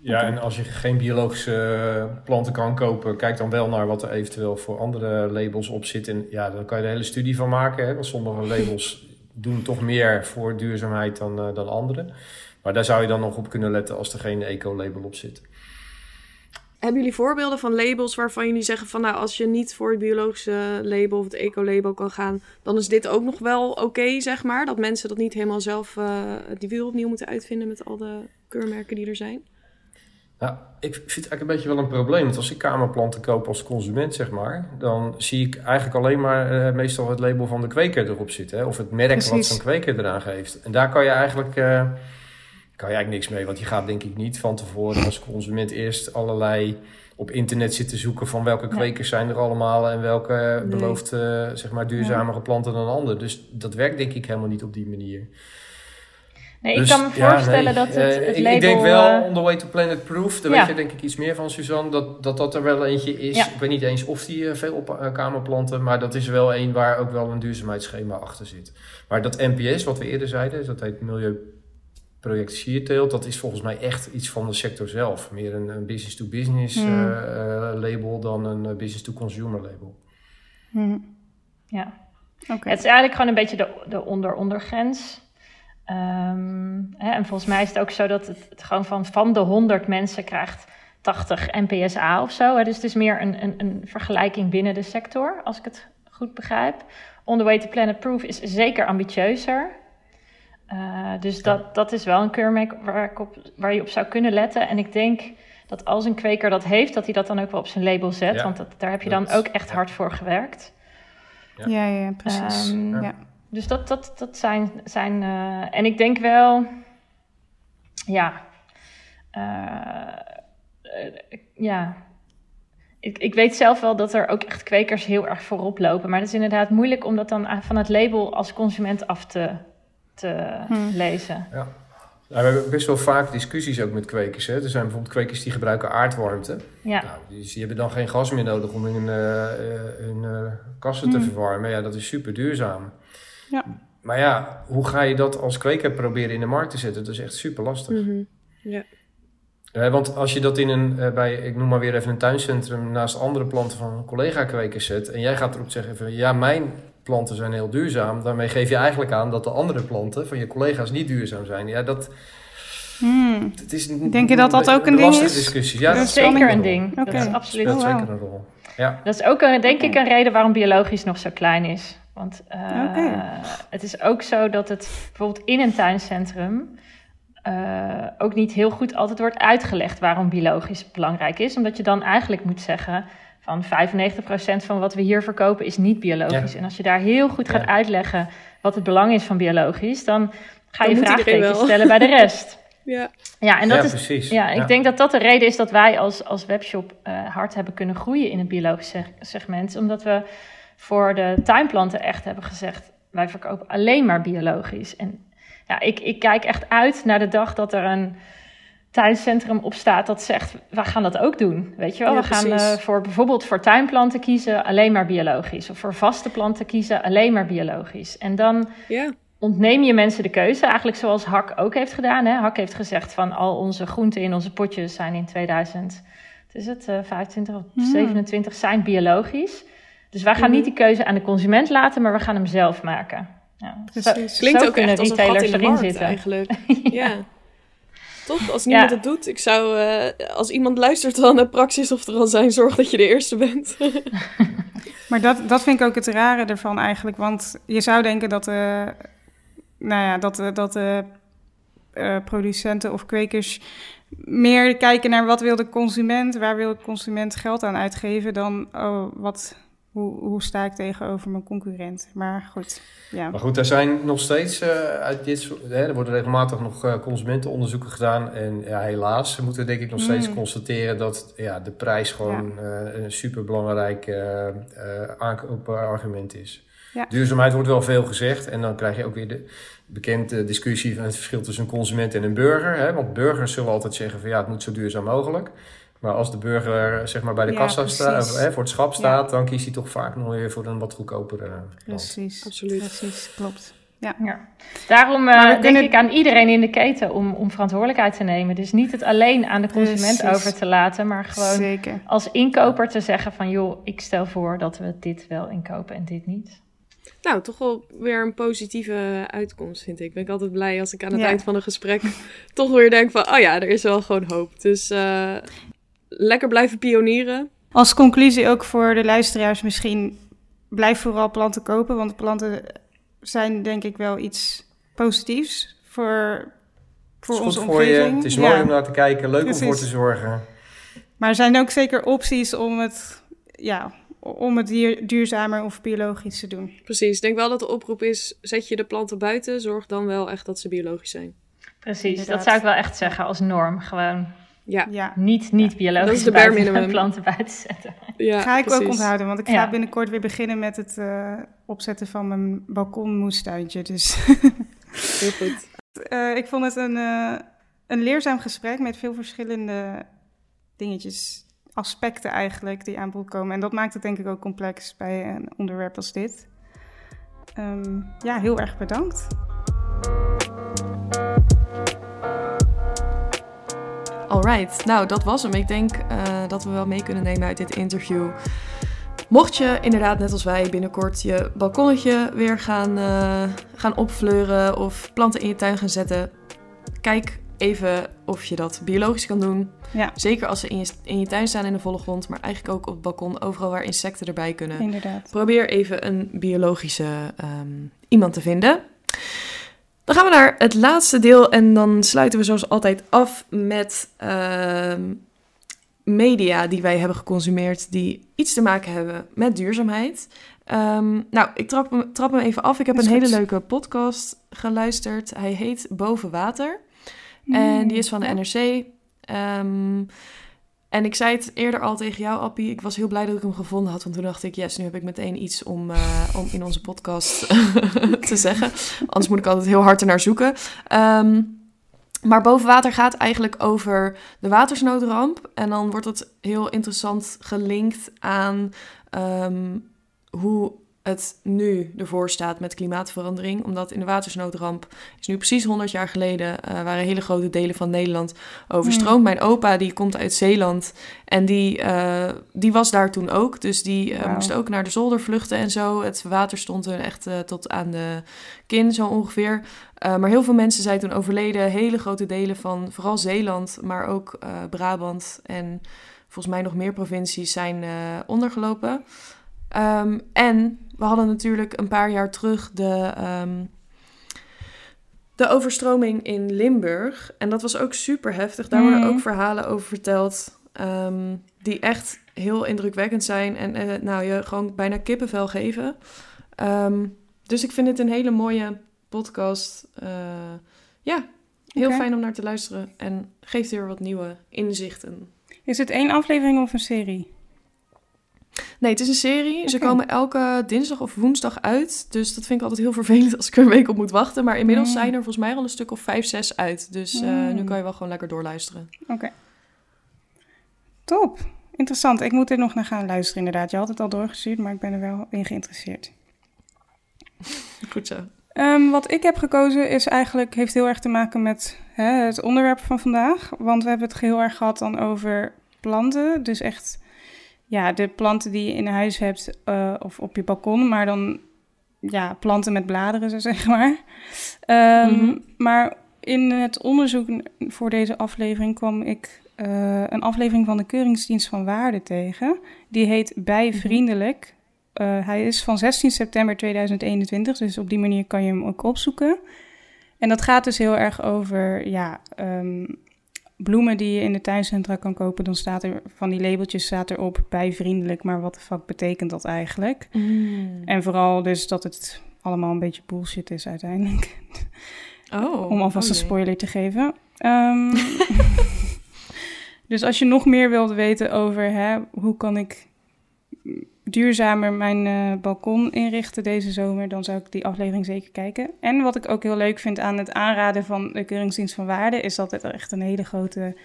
Ja, en als je geen biologische planten kan kopen, kijk dan wel naar wat er eventueel voor andere labels op zit. En ja, daar kan je de hele studie van maken. Hè? Want sommige labels doen toch meer voor duurzaamheid dan, uh, dan andere. Maar daar zou je dan nog op kunnen letten als er geen eco-label op zit. Hebben jullie voorbeelden van labels waarvan jullie zeggen van nou, als je niet voor het biologische label of het eco-label kan gaan, dan is dit ook nog wel oké, zeg maar? Dat mensen dat niet helemaal zelf uh, die wiel opnieuw moeten uitvinden met al de keurmerken die er zijn? Nou, ik vind het eigenlijk een beetje wel een probleem. Want als ik kamerplanten koop als consument, zeg maar, dan zie ik eigenlijk alleen maar uh, meestal het label van de kweker erop zitten. Hè? Of het merk wat zo'n kweker eraan geeft. En daar kan je eigenlijk. Uh, kan je eigenlijk niks mee. Want je gaat denk ik niet van tevoren als consument eerst allerlei op internet zitten zoeken van welke kwekers zijn er allemaal en welke Nee. belooft zeg maar duurzamere planten dan ander. Dus dat werkt denk ik helemaal niet op die manier. Nee, Dus, ik kan me voorstellen dat het, eh, het ik, label... ik denk wel, eh, On the Way to Planet Proof, daar Ja. weet je denk ik iets meer van, Suzanne, dat dat, dat er wel eentje is. Ja. Ik weet niet eens of die eh, veel op kamerplanten, maar dat is wel een waar ook wel een duurzaamheidsschema achter zit. Maar dat NPS, wat we eerder zeiden, dat heet Milieuproject Sierteelt, dat is volgens mij echt iets van de sector zelf. Meer een, een business-to-business Hmm. eh, eh, label dan een eh, business-to-consumer label. Hm. ja. Oké. Het is eigenlijk gewoon een beetje de, de onder-ondergrens. Ehm, hè, en volgens mij is het ook zo dat het, het gewoon van, van de 100 mensen krijgt 80 NPSA of zo. Hè. Dus het is meer een, een, een vergelijking binnen de sector, als ik het goed begrijp. On the Way to Planet Proof is zeker ambitieuzer. Eh, dus dat, dat is wel een keurmerk waar, ik op, waar je op zou kunnen letten. En ik denk dat als een kweker dat heeft, dat hij dat dan ook wel op zijn label zet. Ja, want dat, daar heb je dan ook echt hard voor gewerkt. Ja, ja, precies. Ehm, Ja. Dus dat, dat, dat zijn. zijn eh, en ik denk wel. Ja. eh, eh, ja. Ik, ik weet zelf wel dat er ook echt kwekers heel erg voorop lopen. Maar het is inderdaad moeilijk om dat dan van het label als consument af te, te Hmm. lezen. Ja. Nou, we hebben best wel vaak discussies ook met kwekers. Hè. Er zijn bijvoorbeeld kwekers die gebruiken aardwarmte. Ja, Nou, die, die hebben dan geen gas meer nodig om hun, hun eh, kassen te Hmm. verwarmen. Ja, dat is super duurzaam. Ja. Maar ja, hoe ga je dat als kweker proberen in de markt te zetten? Dat is echt super lastig. Mhm. Eh, want als je dat in een, eh, bij, ik noem maar weer even een tuincentrum, naast andere planten van collega-kwekers zet. En jij gaat erop zeggen van, ja, mijn planten zijn heel duurzaam. Daarmee geef je eigenlijk aan dat de andere planten van je collega's niet duurzaam zijn. Ja, dat, Hmm. dat is een, Denk je dat dat ook een ding lastige is? discussie. Ja, Dat dat dat is zeker een- ding. Dat is absoluut. speelt Oh, wauw. zeker een rol. Ja. Dat is ook, een, denk ik, een reden waarom biologisch nog zo klein is. Want eh, het is ook zo dat het bijvoorbeeld in een tuincentrum eh, ook niet heel goed altijd wordt uitgelegd waarom biologisch belangrijk is. Omdat je dan eigenlijk moet zeggen van 95% van wat we hier verkopen is niet biologisch. Ja. En als je daar heel goed gaat Ja. uitleggen wat het belang is van biologisch, dan ga Dan je vraagtekens wel. stellen bij de rest. Ja. Ja, en dat ja, is precies. ja, ik denk dat dat de reden is dat wij als, als webshop eh, hard hebben kunnen groeien in het biologische seg- segment. Omdat we voor de tuinplanten echt hebben gezegd, wij verkopen alleen maar biologisch. En ja, ik, ik kijk echt uit naar de dag dat er een tuincentrum op staat dat zegt, we gaan dat ook doen. Weet je wel, Ja, we gaan eh, voor bijvoorbeeld voor tuinplanten kiezen alleen maar biologisch. Of voor vaste planten kiezen alleen maar biologisch. En dan Ja. ontneem je mensen de keuze. Eigenlijk zoals Hak ook heeft gedaan. Hè? Hak heeft gezegd van al onze groenten in onze potjes zijn in 2000, wat is het, eh 25 of Hmm. 27 zijn biologisch. Dus wij gaan Mhm. niet die keuze aan de consument laten, maar we gaan hem zelf maken. Ja, Precies. zo- Klinkt zo ook echt als een gat in de erin markt zitten. eigenlijk. ja. Toch? Als niemand Ja. het doet. Ik zou, eh, als iemand luistert dan naar Praxis of er al zijn, zorg dat je de eerste bent. Maar dat, dat vind ik ook het rare ervan eigenlijk. Want je zou denken dat, eh nou ja, dat, eh, dat de producenten of kwekers meer kijken naar wat wil de consument, waar wil de consument geld aan uitgeven, dan oh, wat, hoe, hoe sta ik tegenover mijn concurrent. Maar goed, ja. Maar goed, er zijn nog steeds uh, uit dit soort, hè, er worden regelmatig nog uh, consumentenonderzoeken gedaan. En ja, helaas moeten we denk ik nog steeds Mm. constateren dat ja, de prijs gewoon ja. uh, een superbelangrijk aankoopargument is. Ja. Duurzaamheid wordt wel veel gezegd. En dan krijg je ook weer de bekende discussie van het verschil tussen een consument en een burger. Hè? Want burgers zullen altijd zeggen van ja, het moet zo duurzaam mogelijk. Maar als de burger zeg maar, bij de Ja, kassa staat, hè, voor het schap staat, dan kiest hij toch vaak nog weer voor een wat goedkopere. Precies, Absoluut. precies, klopt. Ja. Ja. Daarom uh, we denk kunnen- ik aan iedereen in de keten om, om verantwoordelijkheid te nemen. Dus niet het alleen aan de consument Precies. over te laten, maar gewoon Zeker. als inkoper te zeggen van joh, ik stel voor dat we dit wel inkopen en dit niet. Nou, toch wel weer een positieve uitkomst, vind ik. Ben ik altijd blij als ik aan het Ja. eind van een gesprek toch weer denk van... Oh ja, er is wel gewoon hoop. Dus eh, lekker blijven pionieren. Als conclusie ook voor de luisteraars misschien, blijf vooral planten kopen, want planten zijn denk ik wel iets positiefs voor, voor Het is onze goed voor je, omgeving. het is Ja. mooi om naar te kijken, leuk om voor te zorgen. Maar er zijn ook zeker opties om het, ja, om het duur- duurzamer of biologisch te doen. Precies. Ik denk wel dat de oproep is, zet je de planten buiten. Zorg dan wel echt dat ze biologisch zijn. Precies, Inderdaad. dat zou ik wel echt zeggen als norm. Gewoon Ja, Ja, niet, niet Dat is de planten buiten zetten. ja ga ik ook onthouden, want ik ga Ja. binnenkort weer beginnen met het eh, opzetten van mijn balkonmoestuintje. Dus Heel goed. eh, ik vond het een, eh, een leerzaam gesprek met veel verschillende dingetjes, aspecten eigenlijk, die aan bod komen. En dat maakt het denk ik ook complex bij een onderwerp als dit. Ehm, ja, heel erg bedankt. Alright, nou dat was hem. Ik denk eh, dat we wel mee kunnen nemen uit dit interview. Mocht je inderdaad, net als wij, binnenkort je balkonnetje weer gaan, eh, gaan opfleuren of planten in je tuin gaan zetten, kijk even of je dat biologisch kan doen. Ja. Zeker als ze in je, in je tuin staan in de volle grond, maar eigenlijk ook op het balkon, overal waar insecten erbij kunnen. Inderdaad. Probeer even een biologische ehm, iemand te vinden. Dan gaan we naar het laatste deel en dan sluiten we zoals altijd af met ehm, media die wij hebben geconsumeerd die iets te maken hebben met duurzaamheid. Ehm, nou, ik trap hem, trap hem even af. Ik heb een hele leuke podcast geluisterd. Hij heet Boven Water. En die is van de. NRC. Ehm, en ik zei het eerder al tegen jou, Appie. Ik was heel blij dat ik hem gevonden had. Want toen dacht ik, yes, nu heb ik meteen iets om, eh, om in onze podcast te zeggen. Anders moet ik altijd heel hard ernaar zoeken. Ehm, maar boven water gaat eigenlijk over de watersnoodramp. En dan wordt het heel interessant gelinkt aan ehm, hoe het nu ervoor staat met klimaatverandering. Omdat in de watersnoodramp is nu precies 100 jaar geleden... eh, waren hele grote delen van Nederland overstroomd. Mijn opa die komt uit Zeeland en die, eh, die was daar toen ook. Dus die Wauw. moest ook naar de zolder vluchten en zo. Het water stond er echt tot aan de kin zo ongeveer. Maar heel veel mensen zijn toen overleden. Hele grote delen van vooral Zeeland, maar ook Brabant en volgens mij nog meer provincies zijn ondergelopen. Ehm, en we hadden natuurlijk een paar jaar terug de, ehm, de overstroming in Limburg. En dat was ook super heftig. Daar worden Mhm. ook verhalen over verteld ehm, die echt heel indrukwekkend zijn. En eh, nou, je gewoon bijna kippenvel geven. Ehm, dus ik vind dit een hele mooie podcast. Eh, ja, heel fijn om naar te luisteren. En geeft weer wat nieuwe inzichten. Is het één aflevering of een serie? Nee, het is een serie. Ze komen elke dinsdag of woensdag uit. Dus dat vind ik altijd heel vervelend als ik er een week op moet wachten. Maar inmiddels Mm. zijn er volgens mij al een stuk of vijf, zes uit. Dus eh, Mm. nu kan je wel gewoon lekker doorluisteren. Oké. Top. Interessant. Ik moet er nog naar gaan luisteren inderdaad. Je had het al doorgestuurd, maar ik ben er wel in geïnteresseerd. Goed zo. Ehm, wat ik heb gekozen is eigenlijk, heeft heel erg te maken met hè, het onderwerp van vandaag. Want we hebben het heel erg gehad dan over planten. Dus echt ja, de planten die je in huis hebt eh, of op je balkon. Maar dan ja, planten met bladeren, zo zeg maar. Ehm, Mhm. Maar in het onderzoek voor deze aflevering kwam ik eh, een aflevering van de Keuringsdienst van Waarde tegen. Die heet Bijvriendelijk. Eh, hij is van 16 september 2021, dus op die manier kan je hem ook opzoeken. En dat gaat dus heel erg over ja, ehm, bloemen die je in de tuincentra kan kopen. Dan staat er van die labeltjes staat erop bijvriendelijk, maar wat de fuck betekent dat eigenlijk? En vooral dus dat het allemaal een beetje bullshit is uiteindelijk. Oh, om alvast oh een spoiler te geven. Ehm, dus als je nog meer wilt weten over hè, hoe kan ik duurzamer mijn eh, balkon inrichten deze zomer, dan zou ik die aflevering zeker kijken. En wat ik ook heel leuk vind aan het aanraden van de Keuringsdienst van Waarde, is dat het echt een hele grote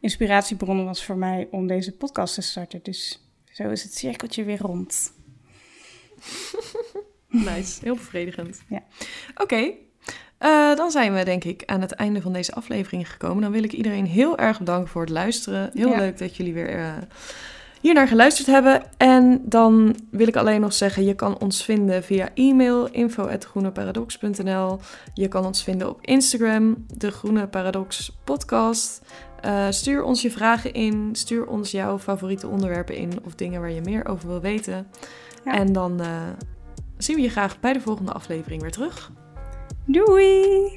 inspiratiebron was voor mij om deze podcast te starten. Dus zo is het cirkeltje weer rond. Nice, heel bevredigend. Ja. Oké, eh, dan zijn we denk ik aan het einde van deze aflevering gekomen. Dan wil ik iedereen heel erg bedanken voor het luisteren. Heel Ja. leuk dat jullie weer eh hier naar geluisterd hebben. En dan wil ik alleen nog zeggen, je kan ons vinden via e-mail info@groeneparadox.nl. Je kan ons vinden op Instagram, de Groene Paradox Podcast. Eh, stuur ons je vragen in, stuur ons jouw favoriete onderwerpen in of dingen waar je meer over wil weten. Ja. En dan eh, zien we je graag bij de volgende aflevering weer terug. Doei!